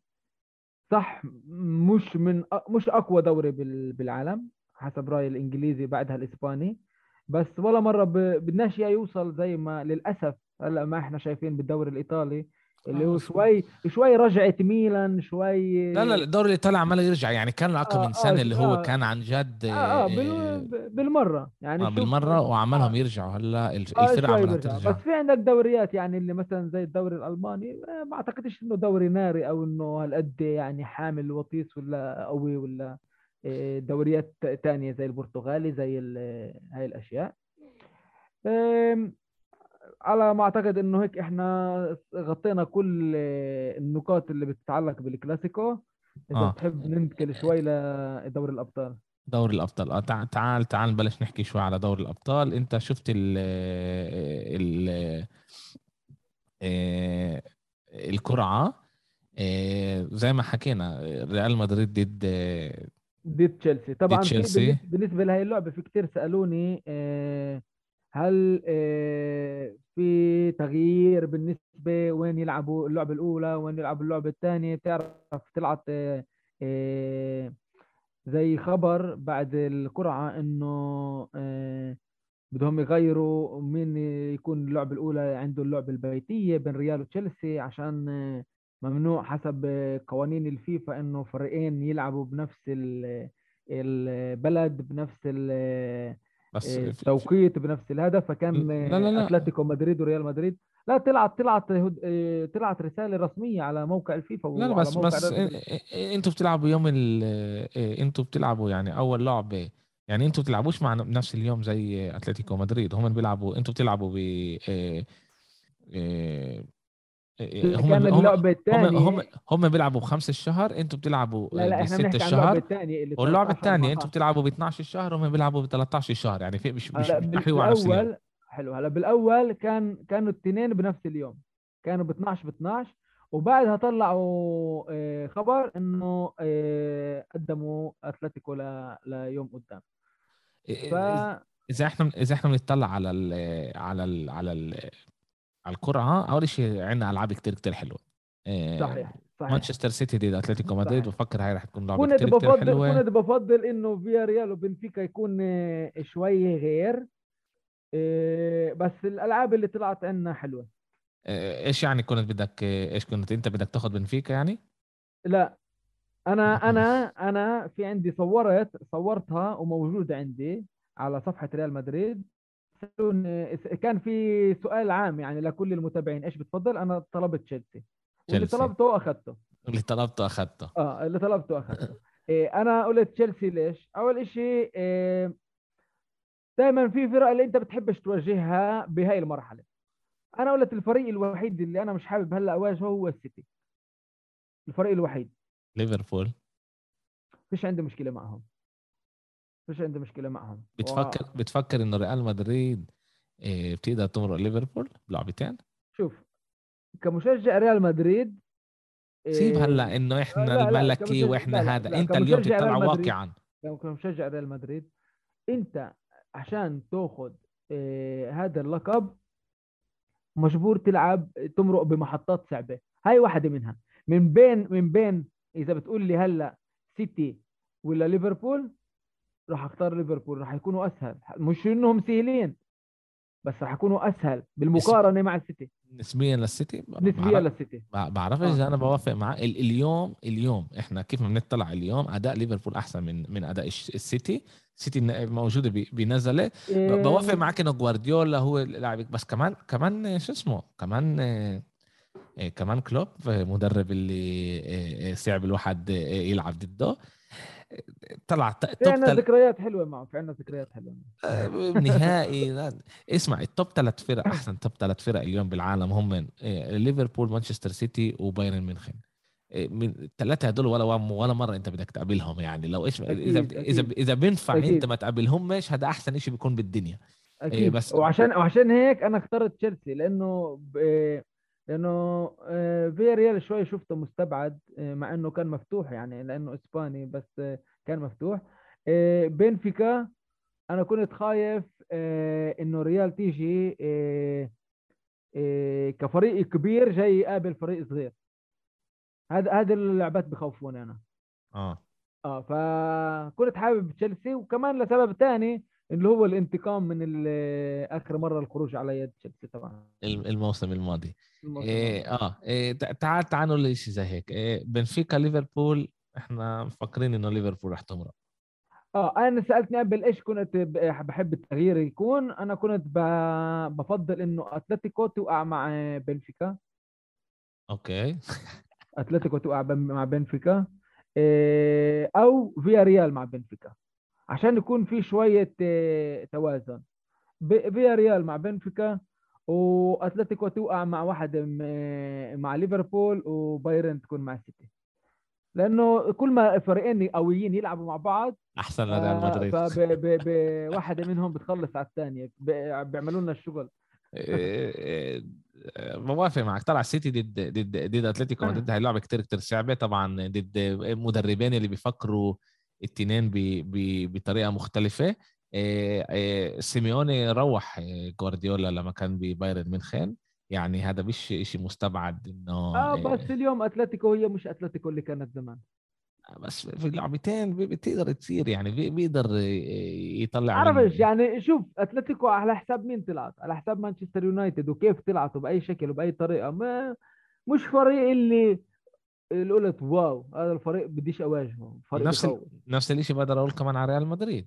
صح مش من مش أقوى دوري بال- بالعالم. حسب رايي الإنجليزي بعدها الإسباني. بس ولا مرة ب- بدناش إياه يوصل زي ما للأسف هلأ ما إحنا شايفين بالدوري الإيطالي اللي هو آه، شوي شوي رجعت ميلان شوي لا لا الدوري الإيطالي عمال يرجع يعني كان له أكثر آه من سنة آه اللي هو آه. كان عن جد آه، بال- بالمرة. يعني آه، بالمرة وعملهم آه يرجعوا. هلأ الف- الفرقة شوي عمالها ترجع. بس في عندك دوريات يعني اللي مثلا زي الدوري الألماني آه، ما أعتقدش إنه دوري ناري أو إنه هالقد يعني حامل وطيس ولا قوي ولا آه، دوريات تانية زي البرتغالي زي ال- هاي الأشياء. آم، على ما أعتقد إنه هيك إحنا غطينا كل آه، النقاط اللي بتتعلق بالكلاسيكو. إذا آه. بتحب ننتقل شوي لدوري الأبطال. دوري الأبطال. آه تع- تعال تعال نبلش نحكي شوي على دوري الأبطال. أنت شفت ال ال آه، القرعه آه، زي ما حكينا ريال مدريد ضد ضد تشيلسي. طبعا في تشيلسي. بالنسبة لهي اللعبة في كتير سألوني آه، هل آه، في تغيير بالنسبة وين يلعبوا اللعبة الأولى وين يلعبوا اللعبة الثانية؟ بتعرف طلعت آه، زي خبر بعد القرعة إنه بدهم يغيروا مين يكون اللعبة الأولى عنده اللعبة البيتية بين ريال وتشيلسي عشان ممنوع حسب آه، قوانين الفيفا إنه فريقين يلعبوا بنفس ال- البلد بنفس آه، التوقيت بنفس الهدف. فكان لا لا آه، لا. أتلتيكو مدريد وريال مدريد. لا طلعت طلعت آه، طلعت رسالة رسمية على موقع الفيفا لا لا بس بس إنتوا بتلعبوا يوم إيه، إنتوا بتلعبوا يعني أول لعبه يعني إنتوا بتلعبوش مع بنفس اليوم زي أتلتيكو مدريد. هم بيلعبوا إنتوا بتلعبوا ب هم كان هم اللعبة هم هم الثانية هم بيلعبوا بخمس الشهر أنتوا بتلعبوا لا لا إحنا بنحكي عن الشهر. الثانية اللي واللعبة 13 الثانية أنتوا 14 بتلعبوا ب 12 الشهر هم بيلعبوا ب 13 الشهر يعني في مش مش بيحيوا على نفس حلو هلا بالأول كان كانوا الاثنين بنفس اليوم. كانوا ب 12 ب 12 وبعدها طلعوا آه، خبر إنه آه، قدموا أتلتيكو ل- ليوم قدام. ف إذا إحنا إذا إحنا بنطلع على ال على ال على ال على القرعه أول شيء عندنا ألعاب كتير كتير حلوة. إيه، صحيح صحيح. مانشستر سيتي ضد أتلتيكو مدريد بفكر هاي رح تكون لعبة كتير كتير بفضل حلوة. كنت بفضل إنه فيا ريال وبنفيكا يكون آه، شوي غير آه، بس الألعاب اللي طلعت عنا حلوة. إيش يعني كنت بدك إيش كنت أنت بدك تاخذ بنفيكا يعني؟ لا أنا أنا أنا في عندي صورت صورتها وموجودة عندي على صفحة ريال مدريد. سألوني- كان في سؤال عام يعني لكل المتابعين إيش بتفضل؟ أنا طلبت تشيلسي. واللي تشيلسي. طلبته اخذته اللي طلبته اخذته آه اللي طلبته اخذته إيه أنا قلت تشيلسي ليش؟ أول شيء إيه دائما في فرق اللي أنت بتحبش تواجهها بهاي المرحلة. أنا قلت الفريق الوحيد اللي أنا مش حابب هلأ أواجهه هو السيتي. الفريق الوحيد. ليفربول. فيش عندي مشكلة معهم. فيش عندي مشكلة معهم. بتفكر و- بتفكر إنه ريال مدريد إيه، بتقدر تمرق ليفربول بلعبتين؟ شوف كمشجع ريال مدريد سيب إيه، هلأ إنه إحنا لا، لا، الملكي كمشجع- وإحنا لا، لا، هذا. لا، أنت اليوم كمشجع تطلع ريال مدريد. واقعا. كمشجع ريال مدريد أنت عشان تاخذ إيه هذا اللقب مجبور تلعب تمرق بمحطات صعبة. هاي واحدة منها. من بين من بين إذا بتقول لي هلأ سيتي ولا ليفربول راح أختار ليفربول راح يكونوا أسهل. مش إنهم سهلين بس راح يكونوا أسهل بالمقارنة مع السيتي. نسبيا للسيتي؟ نسبيا للسيتي. ما بعرفش اذا آه. أنا بوافق معاه. ال- اليوم اليوم إحنا كيف ما بنطلع اليوم أداء ليفربول أحسن من من أداء السيتي. السيتي موجودة بنزلة. إيه، بوافق معك إنه جوارديولا هو اللاعب بس كمان كمان شو اسمه؟ كمان آه، آه، كمان كلوب آه، مدرب اللي آه، آه، صعب الواحد آه، يلعب ضده. آه، طلع في عندنا. ذكريات حلوة معه في عندنا ذكريات حلوة آه، نهائي لا. اسمع ال top ثلاث فرق أحسن top ثلاث فرق اليوم بالعالم هم آه، ليفربول مانشستر سيتي وبايرن ميونخن آه، من الثلاثه هدول ولا ولا مرة أنت بدك تقابلهم يعني لو إيش اذا أكيد، اذا أكيد. إذا بينفع أكيد. انت ما تقابلهمش هذا أحسن شيء بيكون بالدنيا أكيد بس- وعشان وعشان هيك أنا اخترت تشيلسي لأنه. لأنه آه، فيا ريال شوي شفته مستبعد آه، مع إنه كان مفتوح يعني لأنه إسباني بس آه، كان مفتوح. بنفيكا أنا كنت خايف إنه ريال تيجي كفريق كبير جاي يقابل فريق صغير. هذا هذه اللعبات بخوفوني أنا. آه. آه فكنت حابب تشيلسي وكمان لسبب تاني اللي هو الانتقام من آخر مرة الخروج على يد تشيلسي طبعا. الم- الموسم الماضي. الموسم إيه. آه إيه تع- تعال تعالوا لشيء زي هيك. إيه بنفيكا ليفربول. إحنا مفكرين إنه ليفربول رح تمرق. آه أنا سألتني قبل إيش كنت ب- بحب التغيير يكون. أنا كنت بفضل إنه أتلتيكو توقع مع بنفيكا. أوكي. أتلتيكو توقع مع بنفيكا. إيه، أو فيا ريال مع بنفيكا. عشان يكون في شوية إيه، توازن. فيا ريال مع بنفيكا وأتلتيكو توقع مع واحد م- مع ليفربول وبايرن تكون مع السيتي لأنه كل ما فريقين قويين يلعبوا مع بعض أحسن لريال مدريد فواحدة منهم بتخلص على الثانية. بيعملوا لنا الشغل. إيه، إيه، بوافق معك. طلع السيتي ضد ضد ضد أتلتيكو مدريد هاي لعبه كتير كتير صعبة. طبعا ضد مدربين اللي بيفكروا الاثنين بطريقة مختلفة. إيه، إيه، سيميوني روح إيه، جوارديولا لما كان ببايرن ميونخن يعني هذا مش شيء مستبعد إنه آه بس اليوم أتلتيكو هي مش أتلتيكو اللي كانت زمان. بس في لعبتين بي- بتقدر تصير يعني بي- بيقدر يطلع عرفش يعني شوف أتلتيكو على حساب مين طلعت؟ على حساب مانشستر يونايتد وكيف طلعت وباي شكل وبأي طريقة؟ ما مش فريق اللي قلت واو هذا الفريق بديش أواجهه فريق نفس ال... نفس الشيء بقدر أقول كمان على ريال مدريد.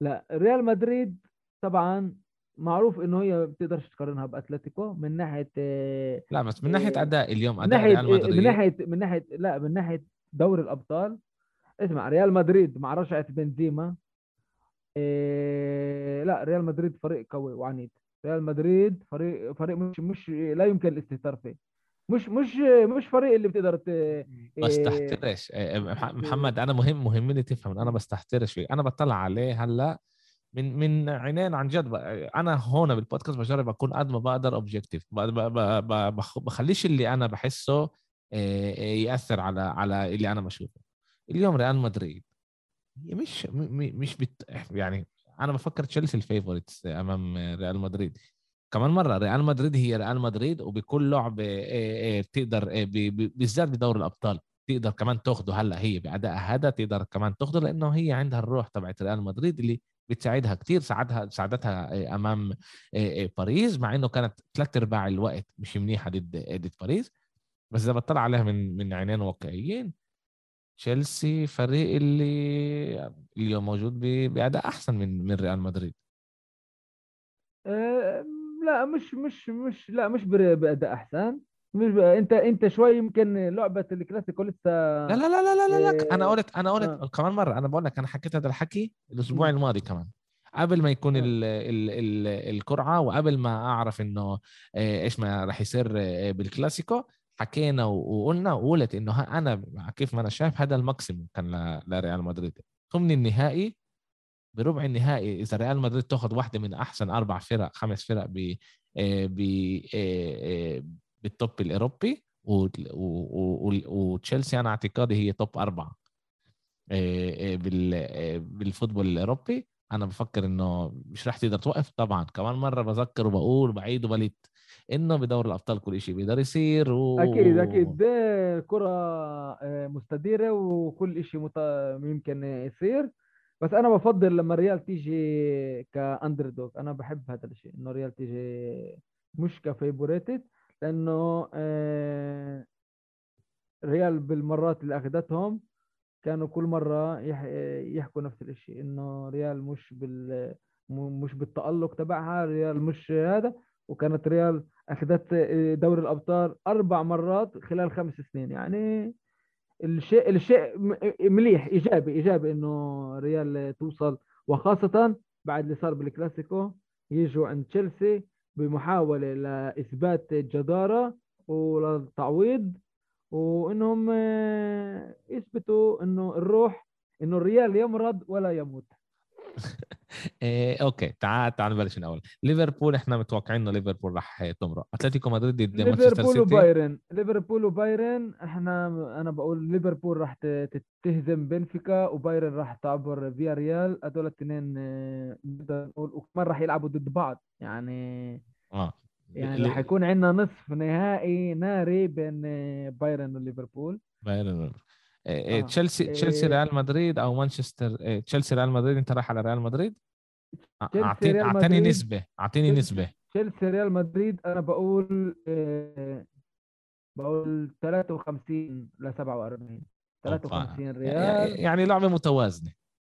لا ريال مدريد طبعا معروف إنه هي بتقدرش تقارنها بأتلتيكو من ناحية آه، لا بس من ناحية إيه، أداء اليوم أداء ناحية ريال مدريد من ناحية من ناحية لا من ناحية دوري الأبطال. اسمع ريال مدريد مع رجعه بنزيما إيه لا ريال مدريد فريق قوي وعنيد. ريال مدريد فريق فريق مش مش لا يمكن الاستهتار فيه. مش مش مش فريق اللي بتقدر ت... بس إيه، تحترش إيه، مح- محمد أنا مهم مهمني تفهم أنا بس تحترش فيه. أنا بطلع عليه هلأ من من عينين عن جد. أنا هون بالبودكاست بجرب أكون قد ما بقدر objective بخليش اللي أنا بحسه يأثر على على اللي أنا بشوفه. اليوم ريال مدريد. مش مش بت... يعني أنا بفكر تشيلسي ال favorites أمام ريال مدريد. كمان مرة ريال مدريد هي ريال مدريد وبكل لعبه إيه، إيه، بتقدر إيه، ب- ب- بالذات بدور الأبطال تقدر كمان تاخده. هلأ هي بادائها هذا تقدر كمان تاخده لأنه هي عندها الروح تبعت ريال مدريد اللي بتساعدها كتير ساعدها ساعدتها أمام باريس مع إنه كانت ثلاث أرباع الوقت مش منيحة ضد ضد باريس. بس إذا بطلع عليها من من عينين واقعيين تشيلسي فريق اللي اليوم موجود بأداء أحسن من من ريال مدريد. آه، لا مش مش مش لا مش بأداء أحسن مش ب... أنت أنت شوي يمكن لعبة الكلاسيكو لسه لا لا لا لا لا, لا, لا. أنا قلت أنا قلت آه. كمان مرة أنا بقول لك أنا حكيت هذا الحكي الأسبوع. الماضي كمان قبل ما يكون آه. ال ال ال القرعة وقبل ما أعرف إنه آه، إيش ما راح يصير آه، بالكلاسيكو حكينا وقلنا وقلت إنه أنا كيف ما أنا شايف هذا ال maximum كان لريال مدريد ثمن النهائي بربع النهائي إذا ريال مدريد تاخذ واحدة من أحسن أربع فرق خمس فرق ب آه، ب آه، آه، بال top الأوروبي وتشيلسي أنا اعتقادي هي top أربعة بال- بال football الأوروبي. أنا بفكر إنه مش راح تقدر توقف. طبعا كمان مرة بذكر وبقول وبعيد وبليت إنه بدور الأبطال كل شيء بيقدر يصير و... أكيد أكيد. كرة مستديرة وكل شيء مت... يمكن يصير. بس أنا بفضل لما الريال تيجي ك underdog أنا بحب هذا الشيء إنه الريال تيجي مش ك favorited لأنه آه، ريال بالمرات اللي أخذتهم كانوا كل مرة يح... يحكوا نفس الشيء إنه ريال مش بال مش بالتألق تبعها ريال مش هذا وكانت ريال أخذت دوري الأبطال أربع مرات خلال خمس سنين يعني الشيء الشيء مليح إيجابي إيجابي إنه ريال توصل. وخاصة بعد اللي صار بالكلاسيكو يجوا عند تشيلسي بمحاولة لإثبات الجدارة وللتعويض وإنهم آه، يثبتوا إنه الروح إنه الريال يمرض ولا يموت. إيه okay تعال تعال نبلش من اول ليفربول إحنا متوقعين إنه ليفربول راح تمرق. أتلتيكو مدريد ضد مانشستر ليفربول سيتي. وبايرن. ليفربول وبايرن إحنا أنا بقول ليفربول راح تهزم بنفيكا وبايرن راح تعبر فياريال هدول الاثنين آه، نقدر نقول وكمان راح يلعبوا ضد بعض. يعني آه. يعني راح يكون عندنا نصف نهائي ناري بين آه، بايرن وليفربول بايرن إيه إيه آه. تشيلسي تشيلسي إيه. ريال مدريد أو مانشستر إيه تشيلسي ريال مدريد أنت رايح على ريال مدريد تشيلسي أعطيني أعطيني. نسبة أعطيني تشيلسي- نسبة تشيلسي ريال مدريد أنا بقول آه، بقول 53 ل 47 53 ريال يعني لعبه متوازنه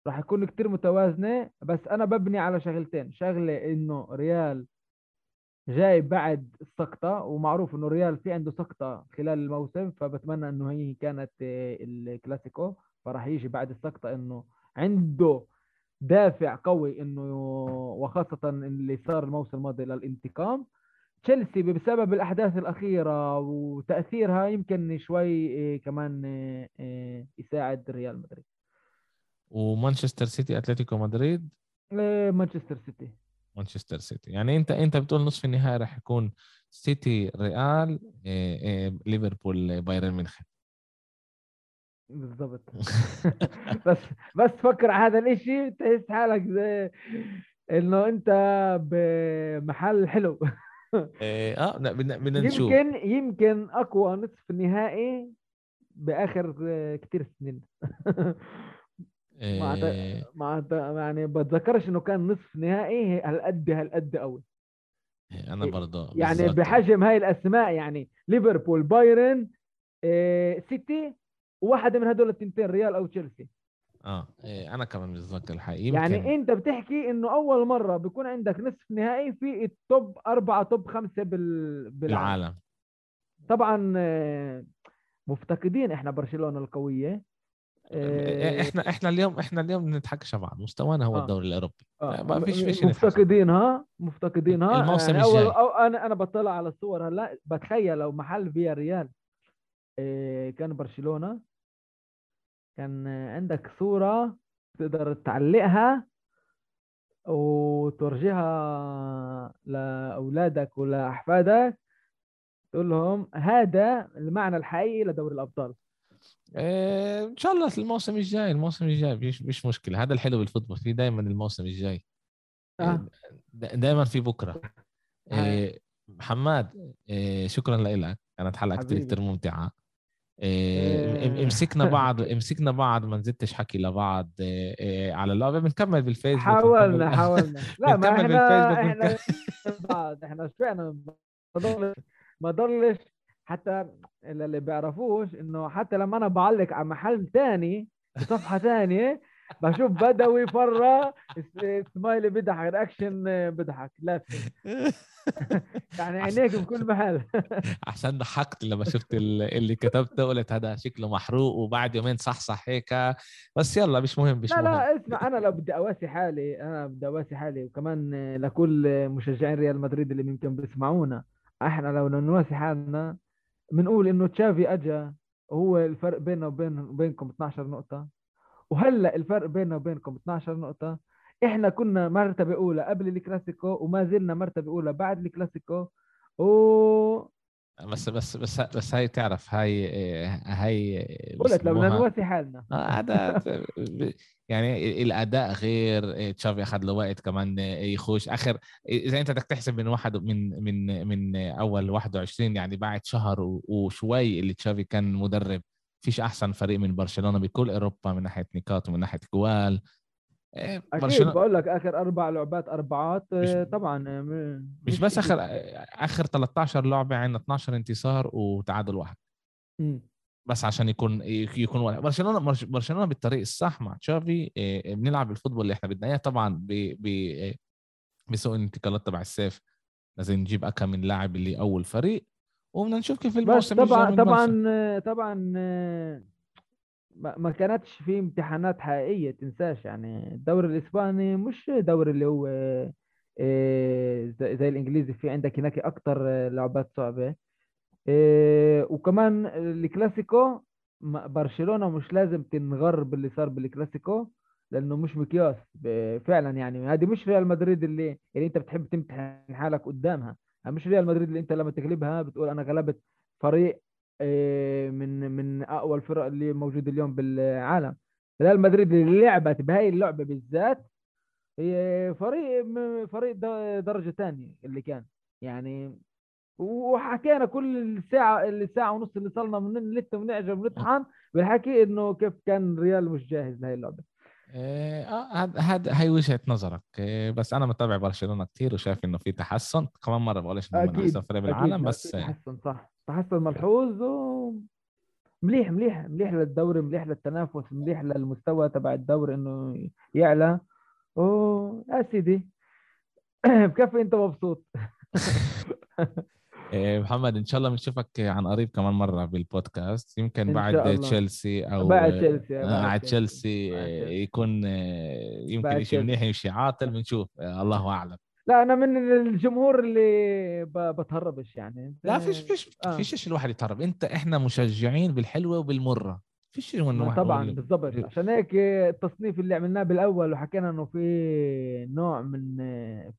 راح يكون كتير متوازنة بس أنا ببني على شغلتين شغلة إنه ريال جاي بعد السقطة ومعروف إنه ريال في عنده سقطة خلال الموسم فبتمنى إنه هي كانت آه، الكلاسيكو. فراح يجي بعد السقطة إنه عنده دافع قوي إنه وخاصة اللي صار الموسم الماضي للانتقام. تشيلسي بسبب الأحداث الأخيرة وتأثيرها يمكن شوي آه، كمان آه، يساعد ريال مدريد. ومانشستر سيتي أتلتيكو مدريد؟ مانشستر سيتي؟ مانشستر سيتي. يعني أنت أنت بتقول نصف النهائي راح يكون سيتي ريال إيه إيه ليفربول بايرن ميونخ. بالضبط. بس بس فكر على هذا الإشي تحس حالك زي إنه أنت بمحل حلو. إيه آه بدنا بدنا نشوف. يمكن يمكن أقوى نصف نهائي بآخر آه، كتير سنين. ما إيه أعت- ما يعني بتذكرش إنه كان نصف نهائي هالقد هالقد قوي أنا برضه يعني بالظبط. بحجم هاي الأسماء يعني ليفربول بايرن آه، سيتي وواحدة من هدول التنتين ريال أو تشيلسي. آه. إيه أنا كمان بتذكر الحقيقة. يمكن يعني أنت بتحكي إنه أول مرة بيكون عندك نصف نهائي في ال top أربعة top خمسة بال... بالعالم. العالم طبعا آه، مفتقدين إحنا برشلونة القوية. آه، إحنا إحنا اليوم إحنا اليوم بنضحكش على بعض مستوانا هو آه. الدوري الأوروبي آه، ما فيش- فيش. مفتقدينها مفتقدينها الموسم يعني الجاي. أو أنا أنا بطلع على الصور هلا بتخيل لو محل فيا ريال آه، كان برشلونة كان آه، عندك صورة تقدر تعلقها وتورجيها لأولادك ولأحفادك تقول لهم هذا المعنى الحقيقي لدوري الأبطال إن شاء الله الموسم الجاي الموسم الجاي مش مش مشكلة. هذا الحلو بالفوتبول في دائما الموسم الجاي. آه. دائما في بكرة. هاي. إيه محمد إيه شكرا لك كانت حلقة كثير. كثير ممتعة. إيه إيه. مسكنا بعض مسكنا بعض ما نزدتش حكي لبعض. إيه إيه على اللعبة. بنكمل بالفيسبوك حاولنا حاولنا. لا ما إحنا إحنا بعض. إحنا شبعنا ما ضلش ما ضلش حتى اللي اللي بيعرفوش إنه حتى لما أنا بعلق على محل تاني بصفحه تانية بشوف بدوي س- smiley بيضحك reaction بيضحك. لا يعني عينيك بكل محل. عشان ضحكت لما شفت ال- اللي كتبته قلت هذا شكله محروق وبعد يومين صحصح هيك. بس يلا مش مهم مش لا مهم. لا اسمع أنا لو بدي أواسي حالي أنا بدي أواسي حالي وكمان لكل مشجعين ريال مدريد اللي يمكن بيسمعونا إحنا لو نواسي حالنا بنقول إنه تشافي اجى وهو الفرق بيننا وبين وبينكم 12 نقطة. وهلأ الفرق بيننا وبينكم 12 نقطة. إحنا كنا مرتبة أولى قبل الكلاسيكو وما زلنا مرتبة أولى بعد الكلاسيكو. و بس بس بس بس هاي تعرف هاي هاي قلت لو بدنا نواسي حالنا. آه، هذا يعني الأداء غير تشافي أخذ له وقت كمان يخش. آخر إذا أنت بدك تحسب من واحد من من من أول 21 يعني بعد شهر وشوي اللي تشافي كان مدرب فيش أحسن فريق من برشلونة بكل أوروبا من ناحية نقاط ومن ناحية جوال. برشلونة بقول لك آخر أربع لعبات أربعات مش- آه، طبعا آه، م- مش بس. آخر آخر 13 لعبة عندنا 12 انتصار وتعادل واحد. بس عشان يكون يكون واحد. برشلونة برش- برشلونة بالطريق الصح مع تشافي بنلعب الفوتبول اللي إحنا بدنا إياه طبعا ب ب إيه، بسوق الانتقالات تبع الصيف لازم نجيب اكم من لاعب اللي أول فريق وبدنا نشوف كيف الموسم طبعا. طبعا آه، طبعا آه، ما كانتش في امتحانات حقيقية تنساش. يعني الدوري الإسباني مش دوري اللي هو آه، زي زي الإنجليزي. في عندك هناك أكتر آه، لعبات صعبة. آه، وكمان الكلاسيكو برشلونة مش لازم تنغر باللي صار بالكلاسيكو لأنه مش مقياس. فعلا يعني هذه مش ريال مدريد اللي اللي أنت بتحب تمتحن حالك قدامها. مش ريال مدريد اللي أنت لما تغلبها بتقول أنا غلبت فريق من من أقوى الفرق اللي موجودة اليوم بالعالم. ريال مدريد اللي لعبت بهاي اللعبة بالذات هي فريق فريق درجة ثانية اللي كان. يعني وحكينا كل الساعة الساعة ونص اللي صلنا من نلت ونعجب ونطحن بالحكي إنه كيف كان ريال مش جاهز لهي اللعبة. آه هذا هذا هي وجهة نظرك. إيه، بس أنا متابع برشلونة كثير وشايف إنه في تحسن. كمان مرة بقولش إنه من أحسن فريق أكيد بالعالم بس في تحسن صح. تحسن ملحوظ مليح مليح مليح للدوري مليح للتنافس مليح للمستوى تبع الدوري إنه يعلى و يا سيدي بكفي أنت مبسوط إيه، محمد إن شاء الله بنشوفك عن قريب كمان مرة بالبودكاست يمكن بعد. تشيلسي أو بعد تشيلسي، آه، بعد تشيلسي،. يكون آه، يمكن شيء منيح. يمشي عاطل بنشوف آه، الله أعلم لا أنا من الجمهور اللي بتهربش يعني. لا فيش فيش آه. فيش شيء الواحد يتهرب. أنت إحنا مشجعين بالحلوة وبالمرة. فيش شيء إنه طبعا بالضبط. عشان هيك التصنيف اللي عملناه بالأول وحكينا إنه في نوع من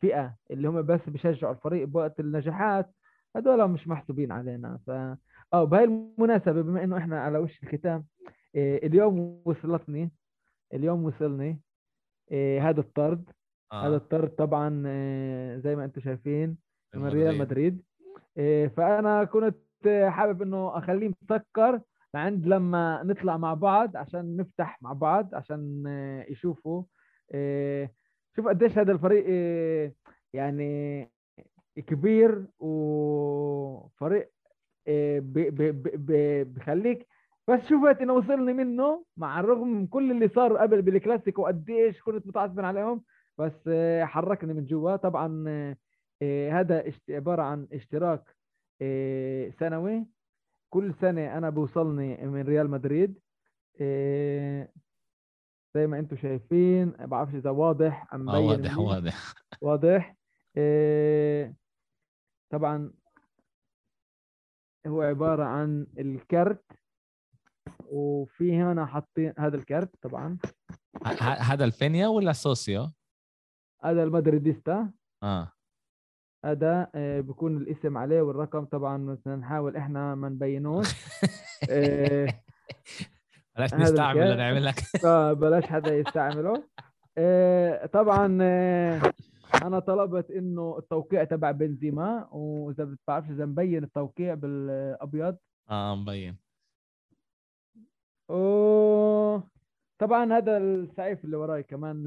فئة اللي هم بس بيشجعوا الفريق بوقت النجاحات هذول مش محسوبين علينا. ف آه بهاي المناسبة بما إنه إحنا على وش الختام إيه اليوم وصلتني اليوم وصلني إيه هذا الطرد. هذا آه. الطرد طبعا إيه زي ما أنتم شايفين من ريال مدريد. مدريد إيه، فأنا كنت حابب إنه أخليه مسكر لعند لما نطلع مع بعض عشان نفتح مع بعض عشان آه، يشوفوا آه، شوف قديش هذا الفريق آه، يعني كبير وفريق آه، بخليك بس شفت إنه وصلني منه مع الرغم من كل اللي صار قبل بالكلاسيكو قديش كنت متعصب عليهم بس آه، حركني من جوا. طبعا آه، آه، هذا عبارة عن اشتراك آه، سنوي. كل سنة أنا بوصلني من ريال مدريد آه، زي ما أنتم شايفين. بعرفش إذا واضح أم آه مبين واضح. واضح. واضح. آه، طبعا هو عبارة عن الكرت. وفي هنا حاطين هذا الكرت طبعا. هذا الفينيا ولا socio؟ هذا ال Madridista. آه. هذا آه، بيكون الاسم عليه والرقم طبعا نحاول إحنا ما نبينوش. آه، بلاش هذا نستعمل الكاس. نعمل لك. فبلاش حدا يستعمله. آه، طبعا أنا طلبت إنه التوقيع تبع بنزيما وإذا بتعرفش إذا مبين التوقيع بالأبيض. آه مبين. و طبعا هذا السعيف اللي وراي كمان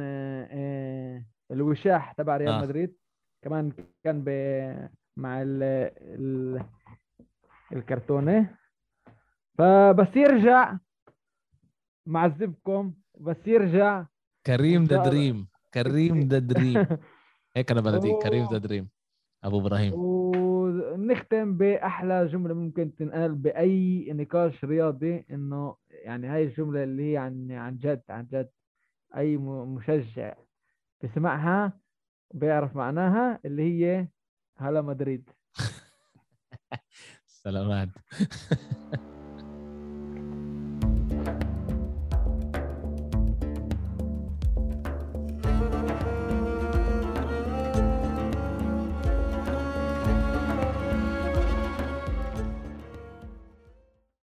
الوشاح تبع ريال آه. مدريد كمان كان ب... مع ال... ال... الكرتونة فبس يرجع معذبكم بس يرجع كريم the. dream كريم the dream هيك أنا بناديك كريم the. dream أبو إبراهيم ونختم بأحلى جملة ممكن تنقال بأي نقاش رياضي إنه يعني هاي الجملة اللي هي عن عن جد عن جد أي مشجع بسمعها بيعرف معناها اللي هي هلا مدريد. سلامات.